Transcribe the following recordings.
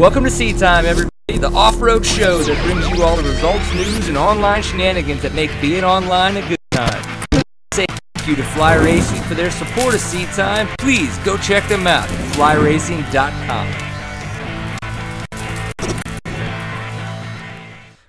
Welcome to Seat Time, everybody, the off-road show that brings you all the results, news, and online shenanigans that make being online a good time. Thank you to Fly Racing for their support of Seat Time. Please go check them out at flyracing.com.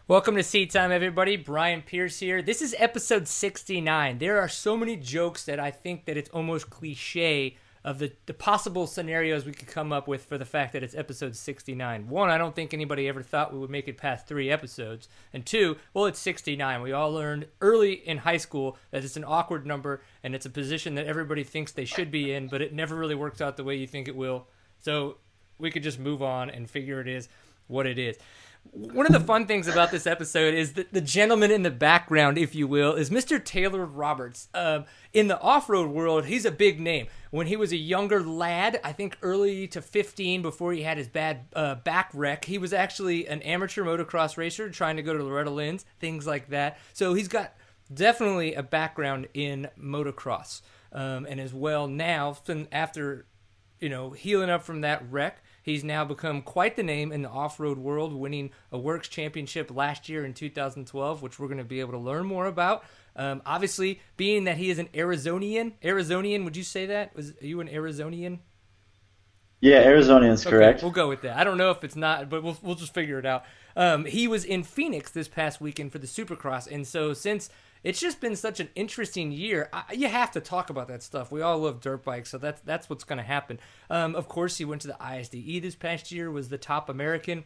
Welcome to Seat Time, everybody. Brian Pierce here. This is episode 69. There are so many jokes that I think that it's almost cliche of the, the possible scenarios we could come up with for the fact that it's episode 69. One, I don't think anybody ever thought we would make it past three episodes. And two, well, it's 69. We all learned early in high school that it's an awkward number and it's a position that everybody thinks they should be in, but it never really works out the way you think it will. So we could just move on and figure it is what it is. One of the fun things about this episode is that the gentleman in the background, if you will, is Mr. Taylor Roberts. Um, in the off road world, he's a big name. When he was a younger lad, I think early to 15, before he had his bad uh, back wreck, he was actually an amateur motocross racer trying to go to Loretta Lynn's, things like that. So he's got definitely a background in motocross. Um, and as well now, after you know healing up from that wreck, He's now become quite the name in the off road world, winning a WORCS championship last year in 2012, which we're going to be able to learn more about. Um, obviously, being that he is an Arizonian, Arizonian, would you say that? Was are you an Arizonian? Yeah, Arizonian's okay, correct. We'll go with that. I don't know if it's not, but we'll we'll just figure it out. Um, he was in Phoenix this past weekend for the Supercross, and so since it's just been such an interesting year. I, you have to talk about that stuff. We all love dirt bikes, so that's that's what's going to happen. Um, of course, he went to the ISDE this past year, was the top American,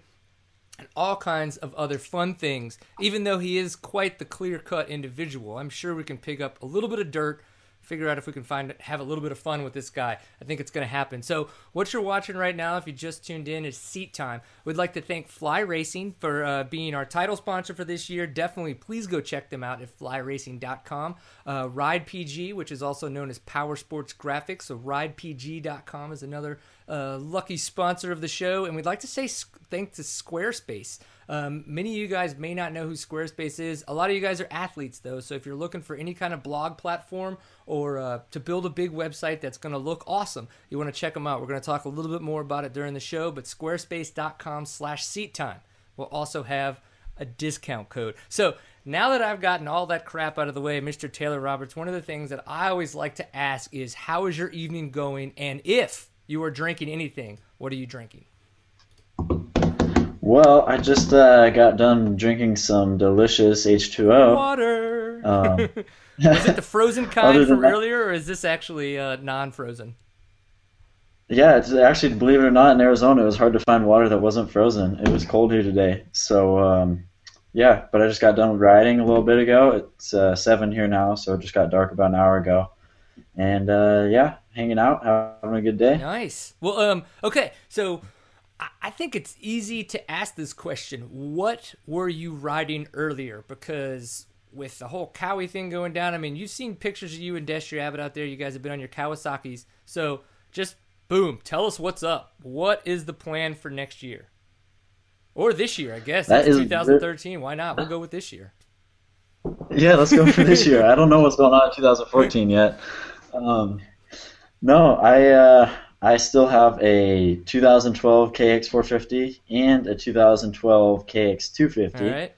and all kinds of other fun things. Even though he is quite the clear cut individual, I'm sure we can pick up a little bit of dirt figure out if we can find have a little bit of fun with this guy. I think it's going to happen. So what you're watching right now, if you just tuned in, is Seat Time. We'd like to thank Fly Racing for uh, being our title sponsor for this year. Definitely, please go check them out at flyracing.com. Uh, Ride PG, which is also known as Power Sports Graphics, so ridepg.com is another uh, lucky sponsor of the show. And we'd like to say thanks to Squarespace. Um, many of you guys may not know who Squarespace is. A lot of you guys are athletes, though. So if you're looking for any kind of blog platform or uh, to build a big website that's going to look awesome, you want to check them out. We're going to talk a little bit more about it during the show. But squarespace.com/slash seat time will also have a discount code. So now that I've gotten all that crap out of the way, Mr. Taylor Roberts, one of the things that I always like to ask is, how is your evening going? And if you are drinking anything, what are you drinking? Well, I just uh, got done drinking some delicious H2O. Water. Um, Was it the frozen kind from earlier, or is this actually uh, non-frozen? Yeah, it's actually, believe it or not, in Arizona, it was hard to find water that wasn't frozen. It was cold here today, so um, yeah. But I just got done riding a little bit ago. It's uh, seven here now, so it just got dark about an hour ago, and uh, yeah, hanging out, having a good day. Nice. Well, um, okay, so I think it's easy to ask this question. What were you riding earlier? Because with the whole Kawi thing going down, I mean, you've seen pictures of you and Destry Abbott out there. You guys have been on your Kawasaki's. So just boom, tell us what's up. What is the plan for next year? Or this year, I guess. That is 2013. Why not? We'll go with this year. Yeah, let's go for this year. I don't know what's going on in 2014 yet. Um, no, I. Uh, I still have a 2012 KX450 and a 2012 KX250 right.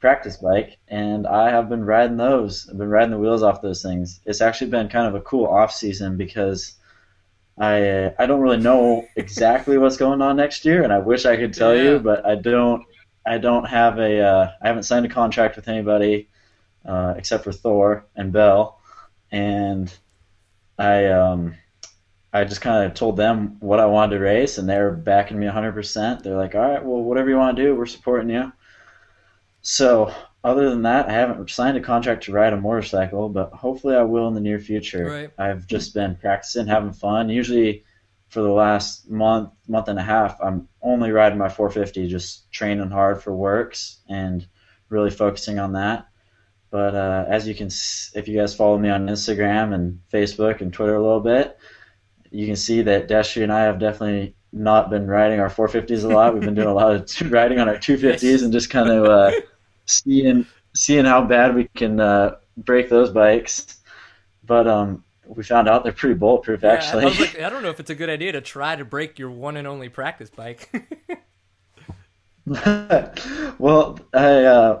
practice bike, and I have been riding those. I've been riding the wheels off those things. It's actually been kind of a cool off season because I I don't really know exactly what's going on next year, and I wish I could tell yeah. you, but I don't. I don't have a. Uh, I haven't signed a contract with anybody uh, except for Thor and Bell, and I um I just kind of told them what I wanted to race, and they're backing me 100%. They're like, all right, well, whatever you want to do, we're supporting you. So, other than that, I haven't signed a contract to ride a motorcycle, but hopefully I will in the near future. Right. I've just been practicing, having fun. Usually, for the last month, month and a half, I'm only riding my 450, just training hard for WORCS and really focusing on that. But uh, as you can, if you guys follow me on Instagram and Facebook and Twitter a little bit, you can see that Destry and I have definitely not been riding our 450s a lot. We've been doing a lot of riding on our 250s and just kind of uh, seeing seeing how bad we can uh, break those bikes. But um, we found out they're pretty bulletproof, actually. Yeah, I, like, I don't know if it's a good idea to try to break your one and only practice bike. well, I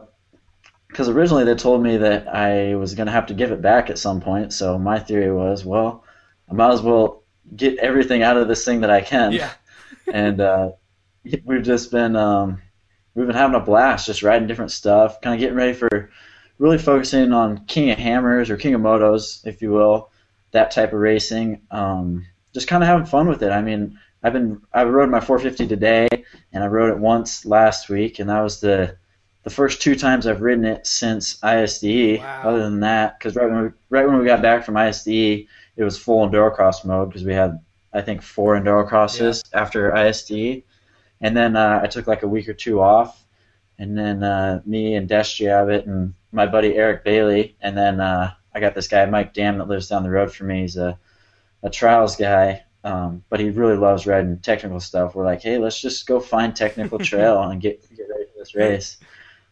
because originally they told me that I was going to have to give it back at some point. So my theory was, well, I might as well get everything out of this thing that I can. Yeah. and uh, we've just been um, we've been having a blast, just riding different stuff, kind of getting ready for really focusing on King of Hammers or King of Motos, if you will, that type of racing. Um, just kind of having fun with it. I mean, I've been I rode my 450 today, and I rode it once last week, and that was the the first two times I've ridden it since ISDE. Wow. Other than that, because right when we, right when we got back from ISDE, it was full endurocross mode because we had I think four endurocrosses yeah. after ISDE, and then uh, I took like a week or two off, and then uh, me and Destry Abbott and my buddy Eric Bailey, and then uh, I got this guy Mike Dam that lives down the road from me. He's a a trials guy, um, but he really loves riding technical stuff. We're like, hey, let's just go find technical trail and get get ready for this race.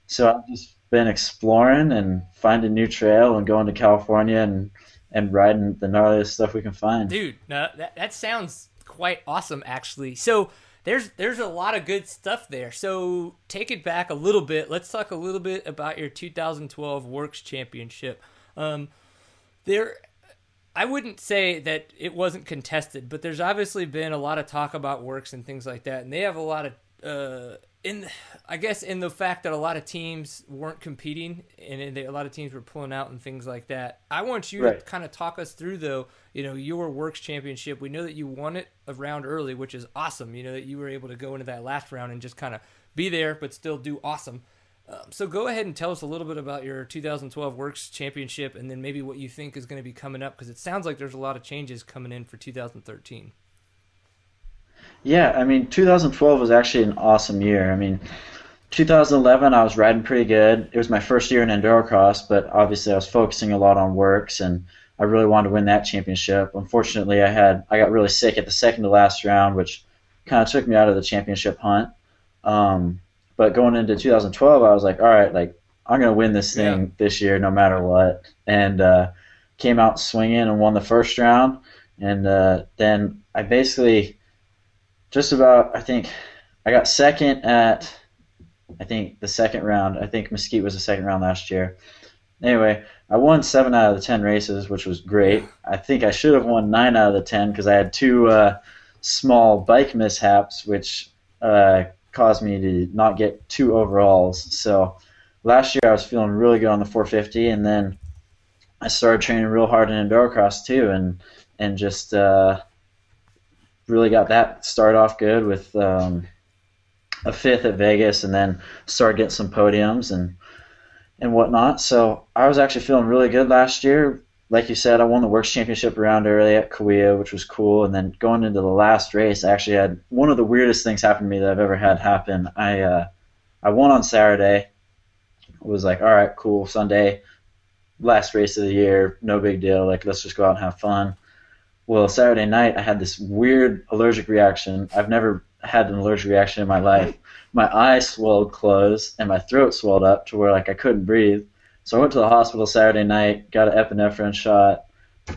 So I've just been exploring and finding new trail and going to California and and riding the gnarliest stuff we can find. Dude, no, that that sounds quite awesome actually. So there's there's a lot of good stuff there. So take it back a little bit. Let's talk a little bit about your 2012 WORCS Championship. Um, there, I wouldn't say that it wasn't contested, but there's obviously been a lot of talk about WORCS and things like that, and they have a lot of uh, in I guess in the fact that a lot of teams weren't competing and a lot of teams were pulling out and things like that. I want you right. to kind of talk us through though, you know, your WORCS championship. We know that you won it a round early, which is awesome. You know that you were able to go into that last round and just kind of be there but still do awesome. Um, so go ahead and tell us a little bit about your 2012 WORCS championship and then maybe what you think is going to be coming up because it sounds like there's a lot of changes coming in for 2013. Yeah, I mean, 2012 was actually an awesome year. I mean, 2011 I was riding pretty good. It was my first year in endurocross, but obviously I was focusing a lot on WORCS and I really wanted to win that championship. Unfortunately, I had I got really sick at the second to last round, which kind of took me out of the championship hunt. Um, but going into 2012, I was like, all right, like I'm gonna win this thing yeah. this year no matter what, and uh, came out swinging and won the first round, and uh, then I basically just about I think I got second at I think the second round. I think Mesquite was the second round last year. Anyway, I won seven out of the ten races, which was great. I think I should have won nine out of the ten because I had two uh, small bike mishaps, which uh, caused me to not get two overalls. So last year I was feeling really good on the 450, and then I started training real hard in endurocross too, and and just uh, really got that start off good with um, a fifth at Vegas, and then started getting some podiums and and whatnot. So I was actually feeling really good last year. Like you said, I won the WORCS Championship round early at Cahuilla, which was cool. And then going into the last race, I actually had one of the weirdest things happen to me that I've ever had happen. I uh, I won on Saturday. It was like, all right, cool. Sunday, last race of the year, no big deal. Like, let's just go out and have fun well, Saturday night I had this weird allergic reaction. I've never had an allergic reaction in my life. My eyes swelled closed and my throat swelled up to where like I couldn't breathe. So I went to the hospital Saturday night, got an epinephrine shot,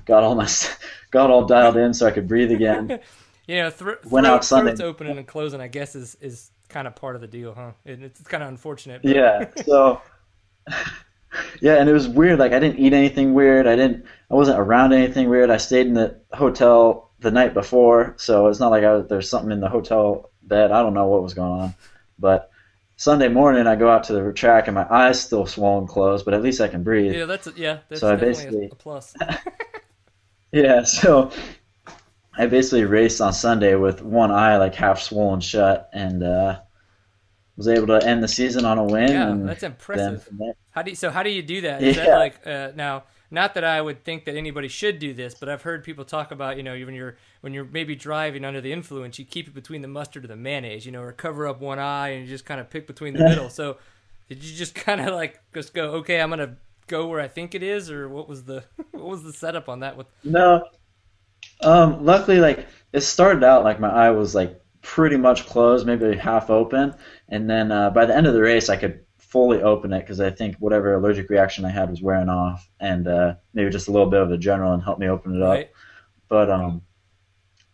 got all my got all dialed in so I could breathe again. you know, th- went throat, out Sunday. Throats opening and closing, I guess, is is kind of part of the deal, huh? it's kind of unfortunate. But... Yeah. So. yeah, and it was weird. Like I didn't eat anything weird. I didn't. I wasn't around anything weird. I stayed in the hotel the night before, so it's not like I, there's something in the hotel bed. I don't know what was going on, but Sunday morning I go out to the track and my eyes still swollen closed, but at least I can breathe. Yeah, that's yeah. That's so I basically a plus. yeah, so I basically raced on Sunday with one eye like half swollen shut, and uh, was able to end the season on a win. Yeah, that's impressive. How do you, so? How do you do that? Is yeah. that like uh, now? Not that I would think that anybody should do this, but I've heard people talk about you know when you're when you're maybe driving under the influence, you keep it between the mustard or the mayonnaise, you know, or cover up one eye and you just kind of pick between the middle. So did you just kind of like just go, okay, I'm gonna go where I think it is, or what was the what was the setup on that? With no, um, luckily like it started out like my eye was like pretty much closed, maybe half open, and then uh, by the end of the race, I could fully open it because I think whatever allergic reaction I had was wearing off, and uh, maybe just a little bit of a general and helped me open it up. Right. But um,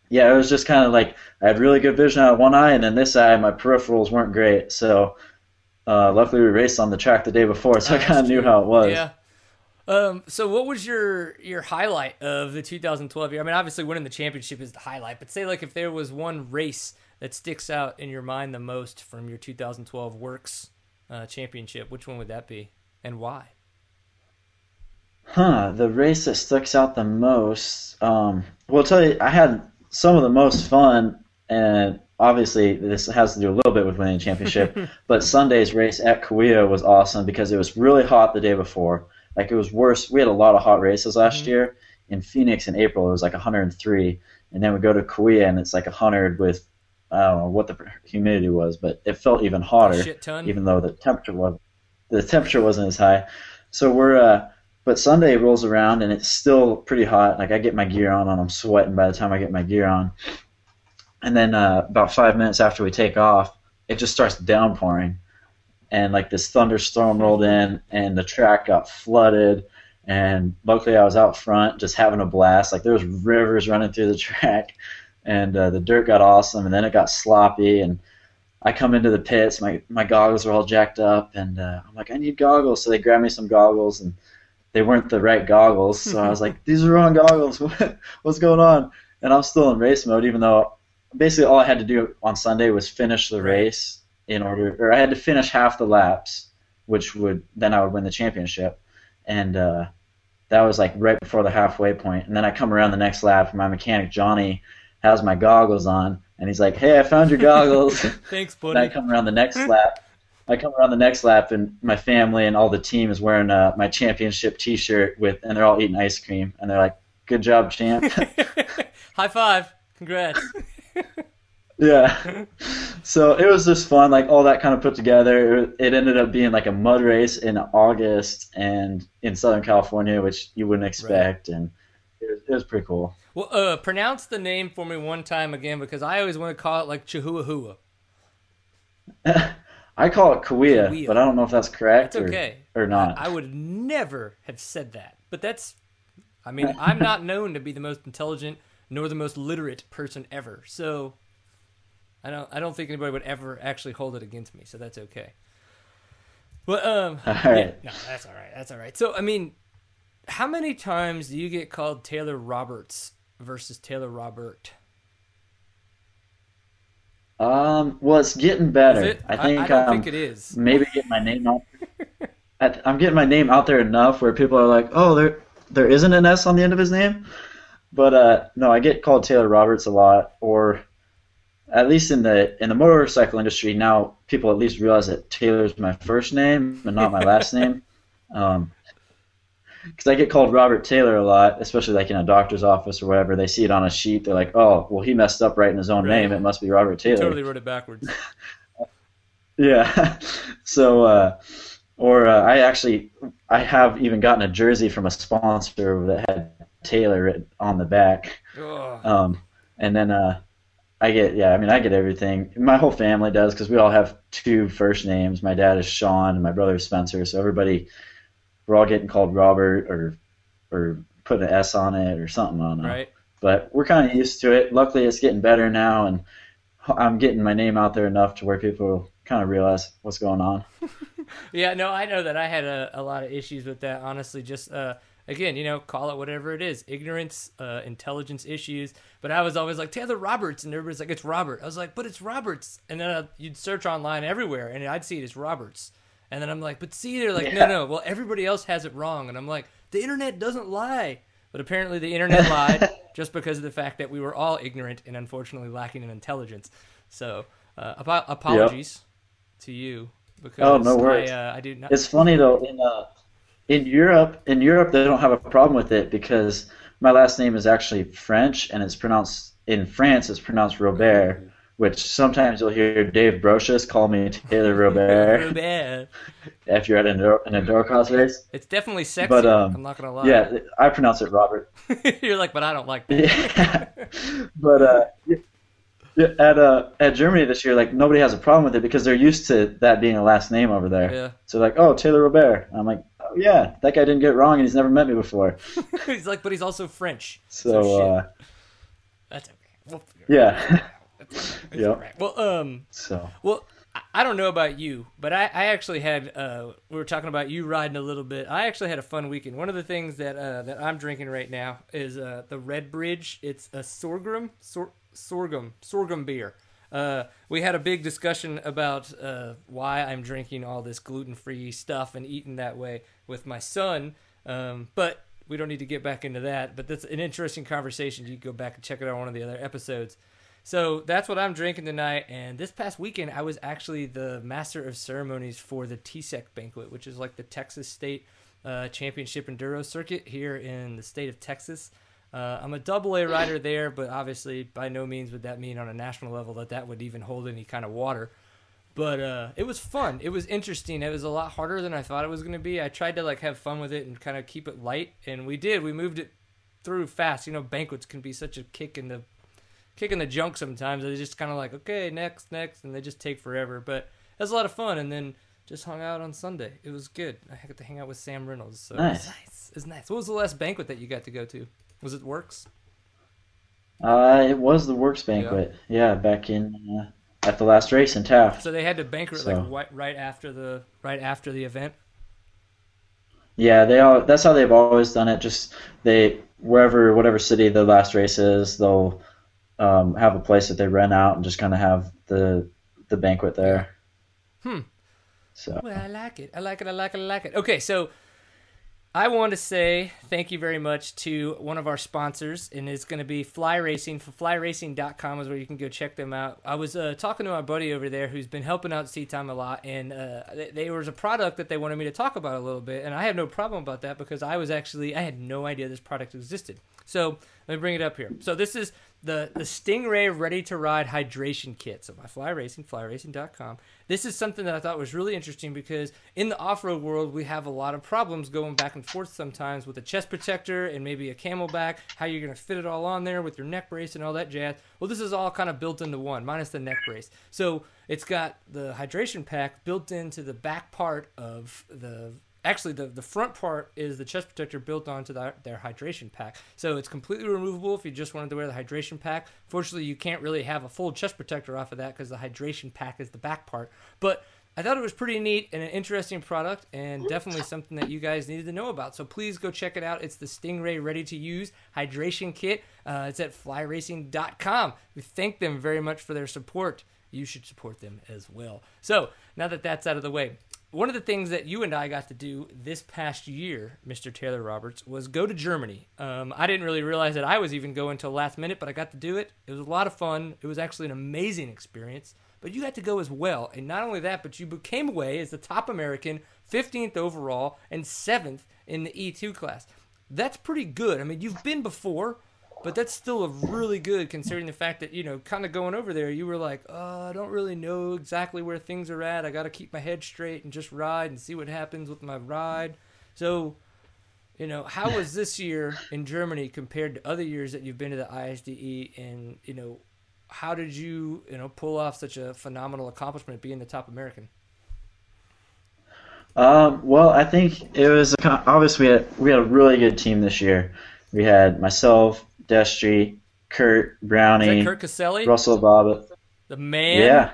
yeah, it was just kind of like I had really good vision out of one eye, and then this eye, my peripherals weren't great. So uh, luckily, we raced on the track the day before, so I kind of knew how it was. Yeah. Um, so what was your your highlight of the 2012 year? I mean, obviously winning the championship is the highlight, but say like if there was one race that sticks out in your mind the most from your 2012 WORCS uh, championship, which one would that be, and why? Huh, the race that sticks out the most. Um, well, I'll tell you, I had some of the most fun, and obviously this has to do a little bit with winning the championship. but Sunday's race at Cahuilla was awesome because it was really hot the day before. Like it was worse. We had a lot of hot races last mm-hmm. year. In Phoenix in April, it was like 103, and then we go to Cahuilla and it's like 100 with I don't know what the humidity was, but it felt even hotter, even though the temperature was the temperature wasn't as high. So we're uh, but Sunday rolls around and it's still pretty hot. Like I get my gear on and I'm sweating by the time I get my gear on. And then uh, about five minutes after we take off, it just starts downpouring, and like this thunderstorm rolled in, and the track got flooded. And luckily, I was out front just having a blast. Like there was rivers running through the track, and uh, the dirt got awesome. And then it got sloppy, and I come into the pits. My my goggles are all jacked up, and uh, I'm like, I need goggles. So they grab me some goggles, and they weren't the right goggles. So I was like, these are wrong goggles. what, What's going on? And I'm still in race mode, even though basically all I had to do on Sunday was finish the race in order, or I had to finish half the laps, which would then I would win the championship, and uh, that was like right before the halfway point. And then I come around the next lap, and my mechanic Johnny has my goggles on, and he's like, "Hey, I found your goggles." Thanks, buddy. and I come around the next lap. I come around the next lap, and my family and all the team is wearing uh, my championship T-shirt with, and they're all eating ice cream, and they're like, "Good job, champ!" High five! Congrats yeah. So it was just fun, like all that kind of put together. It, it, ended up being like a mud race in August and in Southern California, which you wouldn't expect, right. and it was, it was, pretty cool. Well, uh, pronounce the name for me one time again because I always want to call it like Chihuahua. I call it Cahuilla, but I don't know if that's correct that's okay. or, or not. I, I would never have said that, but that's. I mean, I'm not known to be the most intelligent nor the most literate person ever. So I don't I don't think anybody would ever actually hold it against me. So that's okay. Well, um, all right. Yeah, no, that's all right. That's all right. So I mean, how many times do you get called Taylor Roberts versus Taylor Robert? Um, well, it's getting better. I think. I, I don't um, think it is. Maybe get my name out. I'm getting my name out there enough where people are like, "Oh, there, there isn't an S on the end of his name." But uh, no, I get called Taylor Roberts a lot, or at least in the in the motorcycle industry now, people at least realize that Taylor's my first name and not my last name. Um, because I get called Robert Taylor a lot, especially like in a doctor's office or whatever. They see it on a sheet, they're like, "Oh, well, he messed up writing his own right. name. It must be Robert Taylor." He totally wrote it backwards. yeah. so, uh, or uh, I actually, I have even gotten a jersey from a sponsor that had Taylor on the back. Um, and then uh, I get yeah, I mean I get everything. My whole family does because we all have two first names. My dad is Sean and my brother is Spencer. So everybody, we're all getting called Robert or or put an S on it or something on it. Right. But we're kind of used to it. Luckily, it's getting better now, and I'm getting my name out there enough to where people kind of realize what's going on. yeah, no, I know that I had a, a lot of issues with that. Honestly, just uh, again, you know, call it whatever it is ignorance, uh, intelligence issues. But I was always like, Taylor Roberts. And everybody's like, it's Robert. I was like, but it's Roberts. And then uh, you'd search online everywhere and I'd see it as Roberts. And then I'm like, but see, they're like, yeah. no, no. Well, everybody else has it wrong. And I'm like, the internet doesn't lie. But apparently the internet lied just because of the fact that we were all ignorant and unfortunately lacking in intelligence. So uh, ap- apologies yep. to you. Because oh, no worries. I, uh, I do not. It's funny though. In uh, in Europe, in Europe, they don't have a problem with it because my last name is actually French and it's pronounced in France. It's pronounced Robert, which sometimes you'll hear Dave Brocious call me Taylor Robert. Robert. If you're at an, an endurocross race, it's definitely sexy. But um, I'm not gonna lie. Yeah, I pronounce it Robert. you're like, but I don't like that. Yeah. but uh, at uh, at Germany this year, like nobody has a problem with it because they're used to that being a last name over there. Yeah. So like, oh, Taylor Robert. I'm like, oh yeah, that guy didn't get it wrong, and he's never met me before. he's like, but he's also French. So, so uh, that's okay. We'll figure Yeah. it out. It's Yep. all right. Well, um, So well, I- I don't know about you, but I, I actually had. Uh, we were talking about you riding a little bit. I actually had a fun weekend. One of the things that uh, that I'm drinking right now is uh, the Redbridge. It's a sorghum sor- sorghum sorghum beer. Uh, we had a big discussion about uh, why I'm drinking all this gluten free stuff and eating that way with my son. Um, but we don't need to get back into that. But that's an interesting conversation. You can go back and check it out on one of the other episodes. So that's what I'm drinking tonight. And this past weekend, I was actually the master of ceremonies for the TSEC banquet, which is like the Texas State uh, Championship Enduro Circuit here in the state of Texas. Uh, I'm a double A rider there, but obviously, by no means would that mean on a national level that that would even hold any kind of water. But uh, it was fun. It was interesting. It was a lot harder than I thought it was going to be. I tried to like have fun with it and kind of keep it light, and we did. We moved it through fast. You know, banquets can be such a kick in the kick in the junk sometimes. They just kind of like okay, next, next, and they just take forever. But it was a lot of fun, and then just hung out on Sunday. It was good. I got to hang out with Sam Reynolds. So It was Nice. nice. It was nice. What was the last banquet that you got to go to? Was it WORCS? uh, it was the WORCS banquet. Yeah, back in uh, at the last race in Taft. So they had to banquet So- like right, right after the right after the event. Yeah, they all. That's how they've always done it. Just they wherever whatever city the last race is, they'll um, have a place that they rent out and just kind of have the the banquet there. Hmm. So Well, I like it. I like it. I like it. I like it. Okay, so I want to say thank you very much to one of our sponsors, and it's going to be Fly Racing. For flyracing.com is where you can go check them out. I was uh, talking to my buddy over there who's been helping out Seat Time a lot, and uh, there was a product that they wanted me to talk about a little bit, and I had no problem about that because I was actually I had no idea this product existed. So let me bring it up here. So this is the the Stingray Ready to Ride Hydration Kit. So by Fly Racing, flyracing.com. This is something that I thought was really interesting because in the off road world we have a lot of problems going back and forth sometimes with a chest protector and maybe a CamelBak. How you're gonna fit it all on there with your neck brace and all that jazz. Well, this is all kind of built into one, minus the neck brace. So it's got the hydration pack built into the back part of the actually the, the front part is the chest protector built onto the, their hydration pack. So it's completely removable if you just wanted to wear the hydration pack. Fortunately you can't really have a full chest protector off of that because the hydration pack is the back part. But i thought it was pretty neat and an interesting product and definitely something that you guys needed to know about. So please go check it out. It's the stingray ready to use hydration kit. Uh, it's at flyracing.com we thank them very much for their support. You should support them as well. So now that that's out of the way one of the things that you and I got to do this past year, Mr. Taylor Roberts, was go to Germany. Um, I didn't really realize that I was even going until last minute, but I got to do it. It was a lot of fun. It was actually an amazing experience. But you got to go as well. And not only that, but you came away as the top American, 15th overall, and 7th in the E2 class. That's pretty good. I mean, you've been before, but that's still a really good considering the fact that you know kind of going over there you were like oh i don't really know exactly where things are at. I got to keep my head straight and just ride and see what happens with my ride. So you know how was this year in germany compared to other years that you've been to the isde and you know how did you you know pull off such a phenomenal accomplishment being the top american? Um, well, I think it was obviously we had we had a really good team this year. We had myself, Destry, Kurt, Brownie, kurt caselli Russell Bobbert. the man Yeah,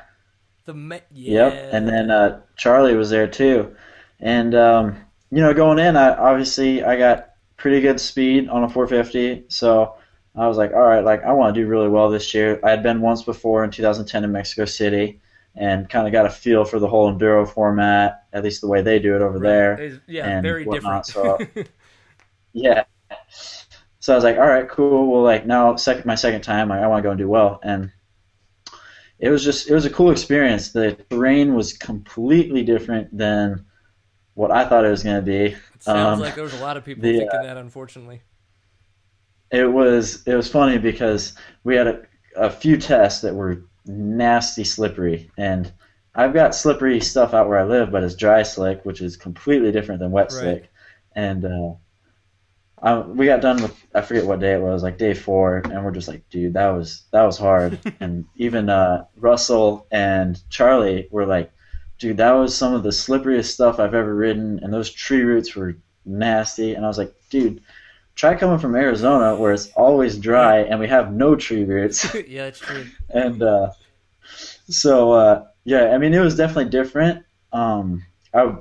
the man yeah yep. And then uh, Charlie was there too. And um, you know, going in, I obviously I got pretty good speed on a 450, so I was like, all right, like I want to do really well this year. I had been once before in 2010 in Mexico City, and kind of got a feel for the whole enduro format, at least the way they do it over there. It's- yeah very whatnot, different Yeah. So I was like, all right, cool. Well, like now, second my second time, like, I want to go and do well, and it was just it was a cool experience. The terrain was completely different than what I thought it was going to be. It sounds Um, like there was a lot of people the, thinking that, unfortunately. It was it was funny because we had a, a few tests that were nasty slippery, and I've got slippery stuff out where I live, but it's dry slick, which is completely different than wet Right. slick. And uh, I, we got done with I forget what day it was, like day four, and we're just like, dude, that was that was hard. and even uh, Russell and Charlie were like, dude, that was some of the slipperiest stuff I've ever ridden, and those tree roots were nasty. And I was like, dude, try coming from Arizona where it's always dry and we have no tree roots. yeah, that's true. and uh, so uh, yeah, I mean it was definitely different. Um, I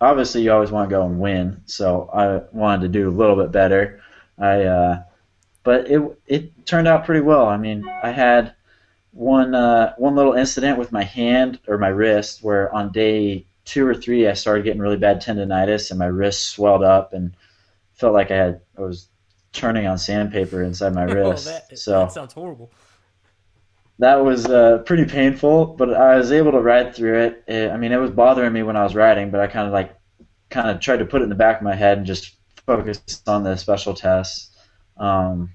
obviously you always want to go and win, so I wanted to do a little bit better. I uh, but it it turned out pretty well. I mean, I had one uh, one little incident with my hand or my wrist where on day two or three I started getting really bad tendonitis and my wrist swelled up and felt like I had I was turning on sandpaper inside my wrist. oh, that, so that sounds horrible. That was uh, pretty painful, but I was able to ride through it. it. I mean, it was bothering me when I was riding, but I kind of like kind of tried to put it in the back of my head and just focus on the special tests. Um,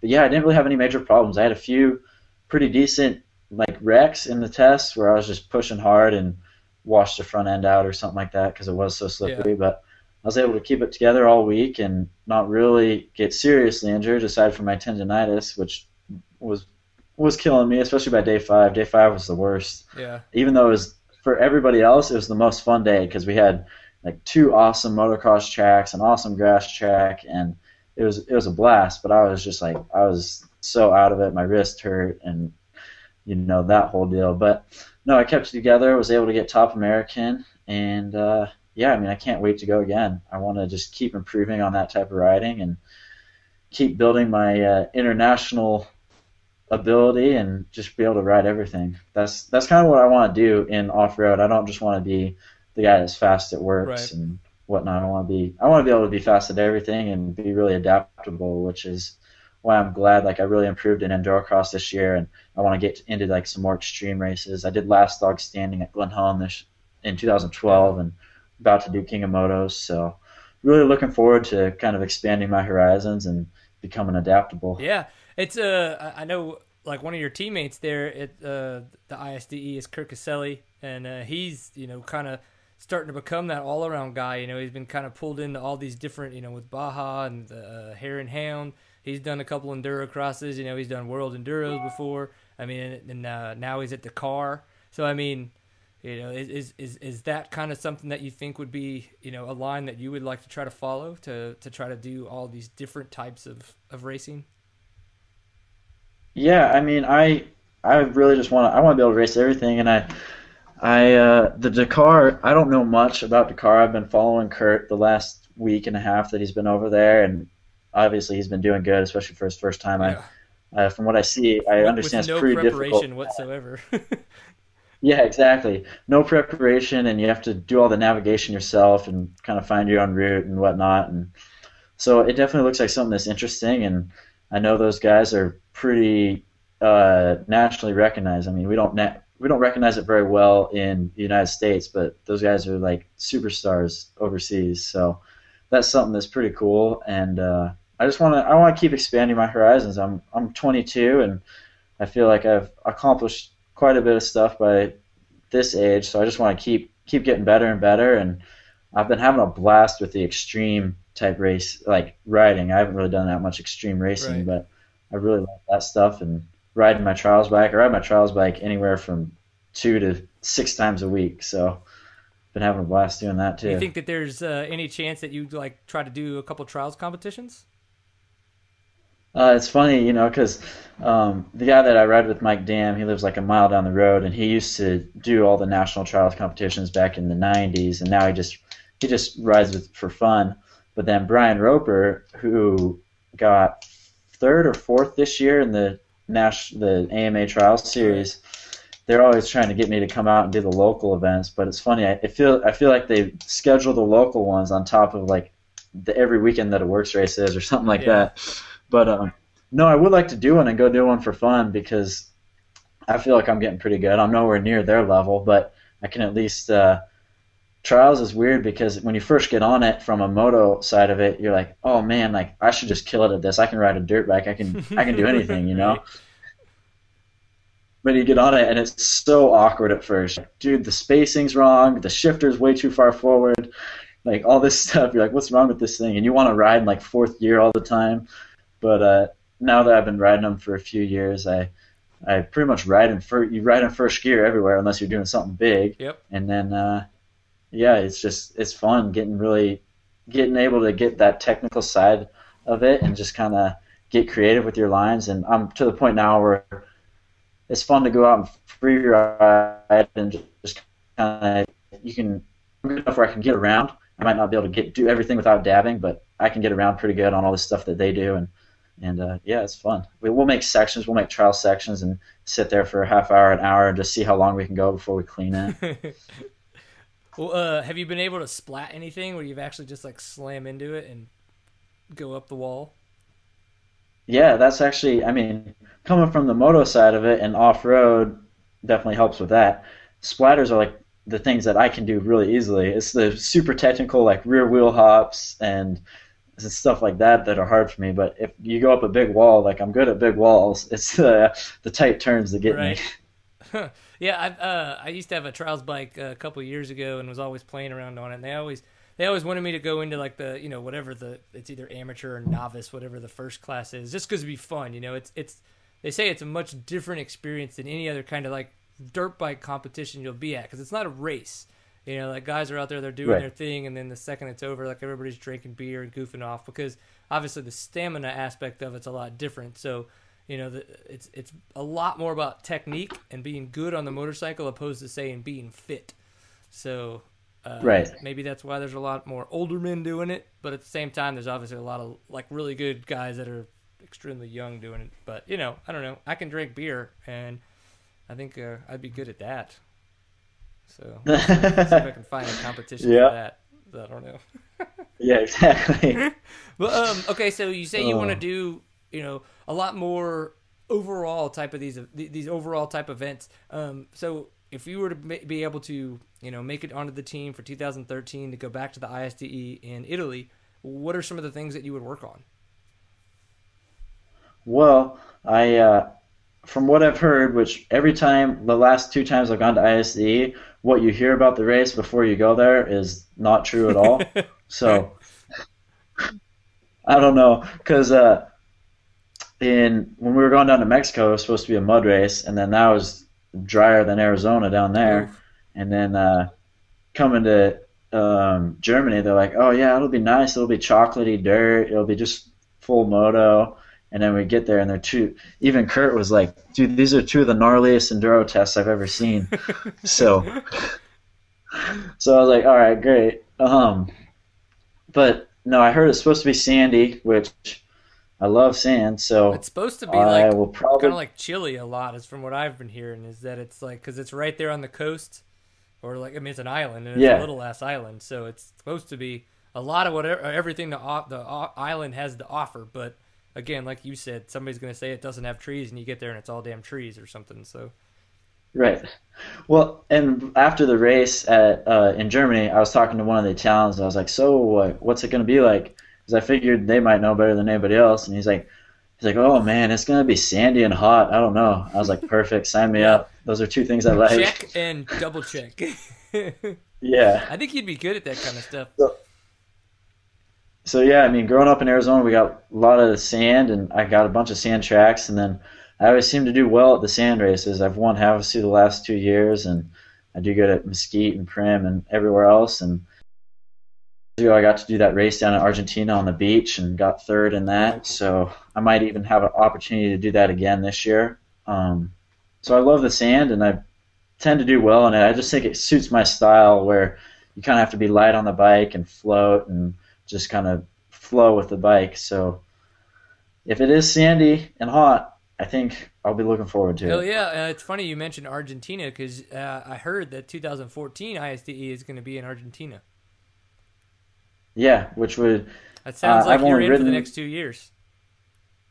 but yeah, I didn't really have any major problems. I had a few pretty decent like wrecks in the tests where I was just pushing hard and washed the front end out or something like that because it was so slippery. Yeah. But I was able to keep it together all week and not really get seriously injured aside from my tendonitis, which was was killing me, especially by day five. Day five was the worst. Yeah. Even though it was for everybody else, it was the most fun day because we had like two awesome motocross tracks, an awesome grass track, and it was it was a blast. But I was just like I was so out of it. My wrist hurt, and you know that whole deal. But no, I kept it together. I was able to get top American, and uh, yeah, I mean I can't wait to go again. I want to just keep improving on that type of riding and keep building my uh, international ability and just be able to ride everything. That's that's kind of what I want to do in off road. I don't just want to be the guy that's fast at WORCS Right. and whatnot. I want to be I want to be able to be fast at everything and be really adaptable, which is why I'm glad like I really improved in endurocross this year and I want to get into like some more extreme races. I did last dog standing at Glen Helen this in 2012 and about to do King of Motos, so really looking forward to kind of expanding my horizons and becoming adaptable. Yeah, it's uh, I know like one of your teammates there at uh, the ISDE is Kurt Caselli, and uh, he's you know kind of starting to become that all around guy. You know, he's been kind of pulled into all these different you know with Baja and uh, Hare and Hound. He's done a couple enduro crosses. You know, he's done World Enduros before. I mean, and, uh, now he's at Dakar. So I mean. You know, is, is is is that kind of something that you think would be, you know, a line that you would like to try to follow to to try to do all these different types of of racing? Yeah, I mean, I I really just want to I want to be able to race everything, and I I uh, the Dakar. I don't know much about Dakar. I've been following Kurt the last week and a half that he's been over there, and obviously he's been doing good, especially for his first time. Yeah. I uh, from what I see, I With- understand with no it's pretty preparation whatsoever. Yeah, exactly. No preparation, and you have to do all the navigation yourself and kind of find your own route and whatnot. And so it definitely looks like something that's interesting. And I know those guys are pretty uh, nationally recognized. I mean, we don't na- we don't recognize it very well in the United States, but those guys are like superstars overseas. So that's something that's pretty cool. And uh, I just want to I want to keep expanding my horizons. I'm I'm 22, and I feel like I've accomplished quite a bit of stuff by this age, so I just want to keep keep getting better and better. And I've been having a blast with the extreme type race, like riding. I haven't really done that much extreme racing, Right. but I really like that stuff. And riding my trials bike, I ride my trials bike anywhere from two to six times a week. So been having a blast doing that Do too. you think that there's uh, any chance that you'd like try to do a couple trials competitions? Uh, it's funny, you know, because um, the guy that I ride with, Mike Dam, he lives like a mile down the road, and he used to do all the national trials competitions back in the '90s, and now he just he just rides with for fun. But then Bryan Roper, who got third or fourth this year in the Nash the AMA Trial Series, they're always trying to get me to come out and do the local events. But it's funny, I, I feel I feel like they schedule the local ones on top of like the every weekend that a WORCS race is or something like Yeah. that. But um, no, I would like to do one and go do one for fun because I feel like I'm getting pretty good. I'm nowhere near their level, but I can at least. Uh, trials is weird because when you first get on it from a moto side of it, you're like, oh man, like I should just kill it at this. I can ride a dirt bike. I can I can do anything, you know. But you get on it and it's so awkward at first. Dude, the spacing's wrong. The shifter's way too far forward. Like all this stuff, you're like, what's wrong with this thing? And you want to ride in like fourth gear all the time. But uh, now that I've been riding them for a few years, I I pretty much ride in first. you ride in first gear everywhere unless you're doing something big. Yep. And then uh, yeah, it's just it's fun getting really getting able to get that technical side of it and just kind of get creative with your lines. And I'm to the point now where it's fun to go out and free ride and just kind of you can I'm good enough where I can get around. I might not be able to get do everything without dabbing, but I can get around pretty good on all the stuff that they do, and and uh, yeah, it's fun. We, will make sections, we'll make trial sections, and sit there for a half hour, an hour, and just see how long we can go before we clean it. well, uh, have you been able to splat anything where you've actually just like slam into it and go up the wall? Yeah, that's actually, I mean, coming from the moto side of it and off road definitely helps with that. Splatters are like the things that I can do really easily. It's the super technical like rear wheel hops and stuff like that that are hard for me. But if you go up a big wall, like I'm good at big walls, it's uh, the tight turns that get right. me. yeah, I uh, I used to have a trials bike a couple years ago and was always playing around on it. And they always they always wanted me to go into like the you know whatever the it's either amateur or novice, whatever the first class is, just because it'd be fun. You know, it's it's they say it's a much different experience than any other kind of like dirt bike competition you'll be at because it's not a race. You know, like guys are out there, they're doing right. their thing, and then the second it's over, like everybody's drinking beer and goofing off because obviously the stamina aspect of it's a lot different. So, you know, the, it's it's a lot more about technique and being good on the motorcycle opposed to saying being fit. So, uh, right. Maybe that's why there's a lot more older men doing it, but at the same time, there's obviously a lot of like really good guys that are extremely young doing it. But you know, I don't know. I can drink beer and I think uh, I'd be good at that. So see if I can find a competition yeah. for that. I don't know. yeah, exactly. well, um, okay, so you say you uh. want to do, you know, a lot more overall type of these these overall type events. Um, so if you were to be able to, you know, make it onto the team for 2013 to go back to the ISDE in Italy, what are some of the things that you would work on? Well, I uh, from what I've heard, which every time the last two times I've gone to ISDE, what you hear about the race before you go there is not true at all. so I don't know because uh, in when we were going down to Mexico, it was supposed to be a mud race, and then that was drier than Arizona down there, and then uh, coming to um, Germany, they're like, oh yeah, it'll be nice, it'll be chocolatey dirt, it'll be just full moto and then we get there, and they're two. Even Kurt was like, "Dude, these are two of the gnarliest enduro tests I've ever seen." so, so I was like, "All right, great." Um, but no, I heard it's supposed to be sandy, which I love sand. So it's supposed to be like probably... kind of like Chile a lot. Is from what I've been hearing is that it's like because it's right there on the coast, or like I mean it's an island and it's yeah. a little ass island, so it's supposed to be a lot of whatever uh, everything the uh, the uh, island has to offer, but again, like you said, somebody's going to say it doesn't have trees, and you get there and it's all damn trees or something. So. Right. Well, and after the race at uh, in Germany, I was talking to one of the Italians. And I was like, "So, what, what's it going to be like?" Because I figured they might know better than anybody else. And he's like, "He's like, oh man, it's going to be sandy and hot. I don't know." I was like, "Perfect, sign me up. Those are two things I like." Check and double check. yeah. I think you'd be good at that kind of stuff. So, so yeah, I mean, growing up in Arizona, we got a lot of sand, and I got a bunch of sand tracks, and then I always seem to do well at the sand races. I've won Havasu the last two years, and I do good at Mesquite and Primm and everywhere else. And ago, I got to do that race down in Argentina on the beach and got third in that. So I might even have an opportunity to do that again this year. Um, so I love the sand, and I tend to do well in it. I just think it suits my style, where you kind of have to be light on the bike and float and just kind of flow with the bike. So if it is sandy and hot, I think I'll be looking forward to it. yeah, uh, it's funny you mentioned Argentina because uh, I heard that 2014 ISDE is going to be in Argentina. Yeah, which would. That sounds uh, like I've you're in ridden, for the next two years.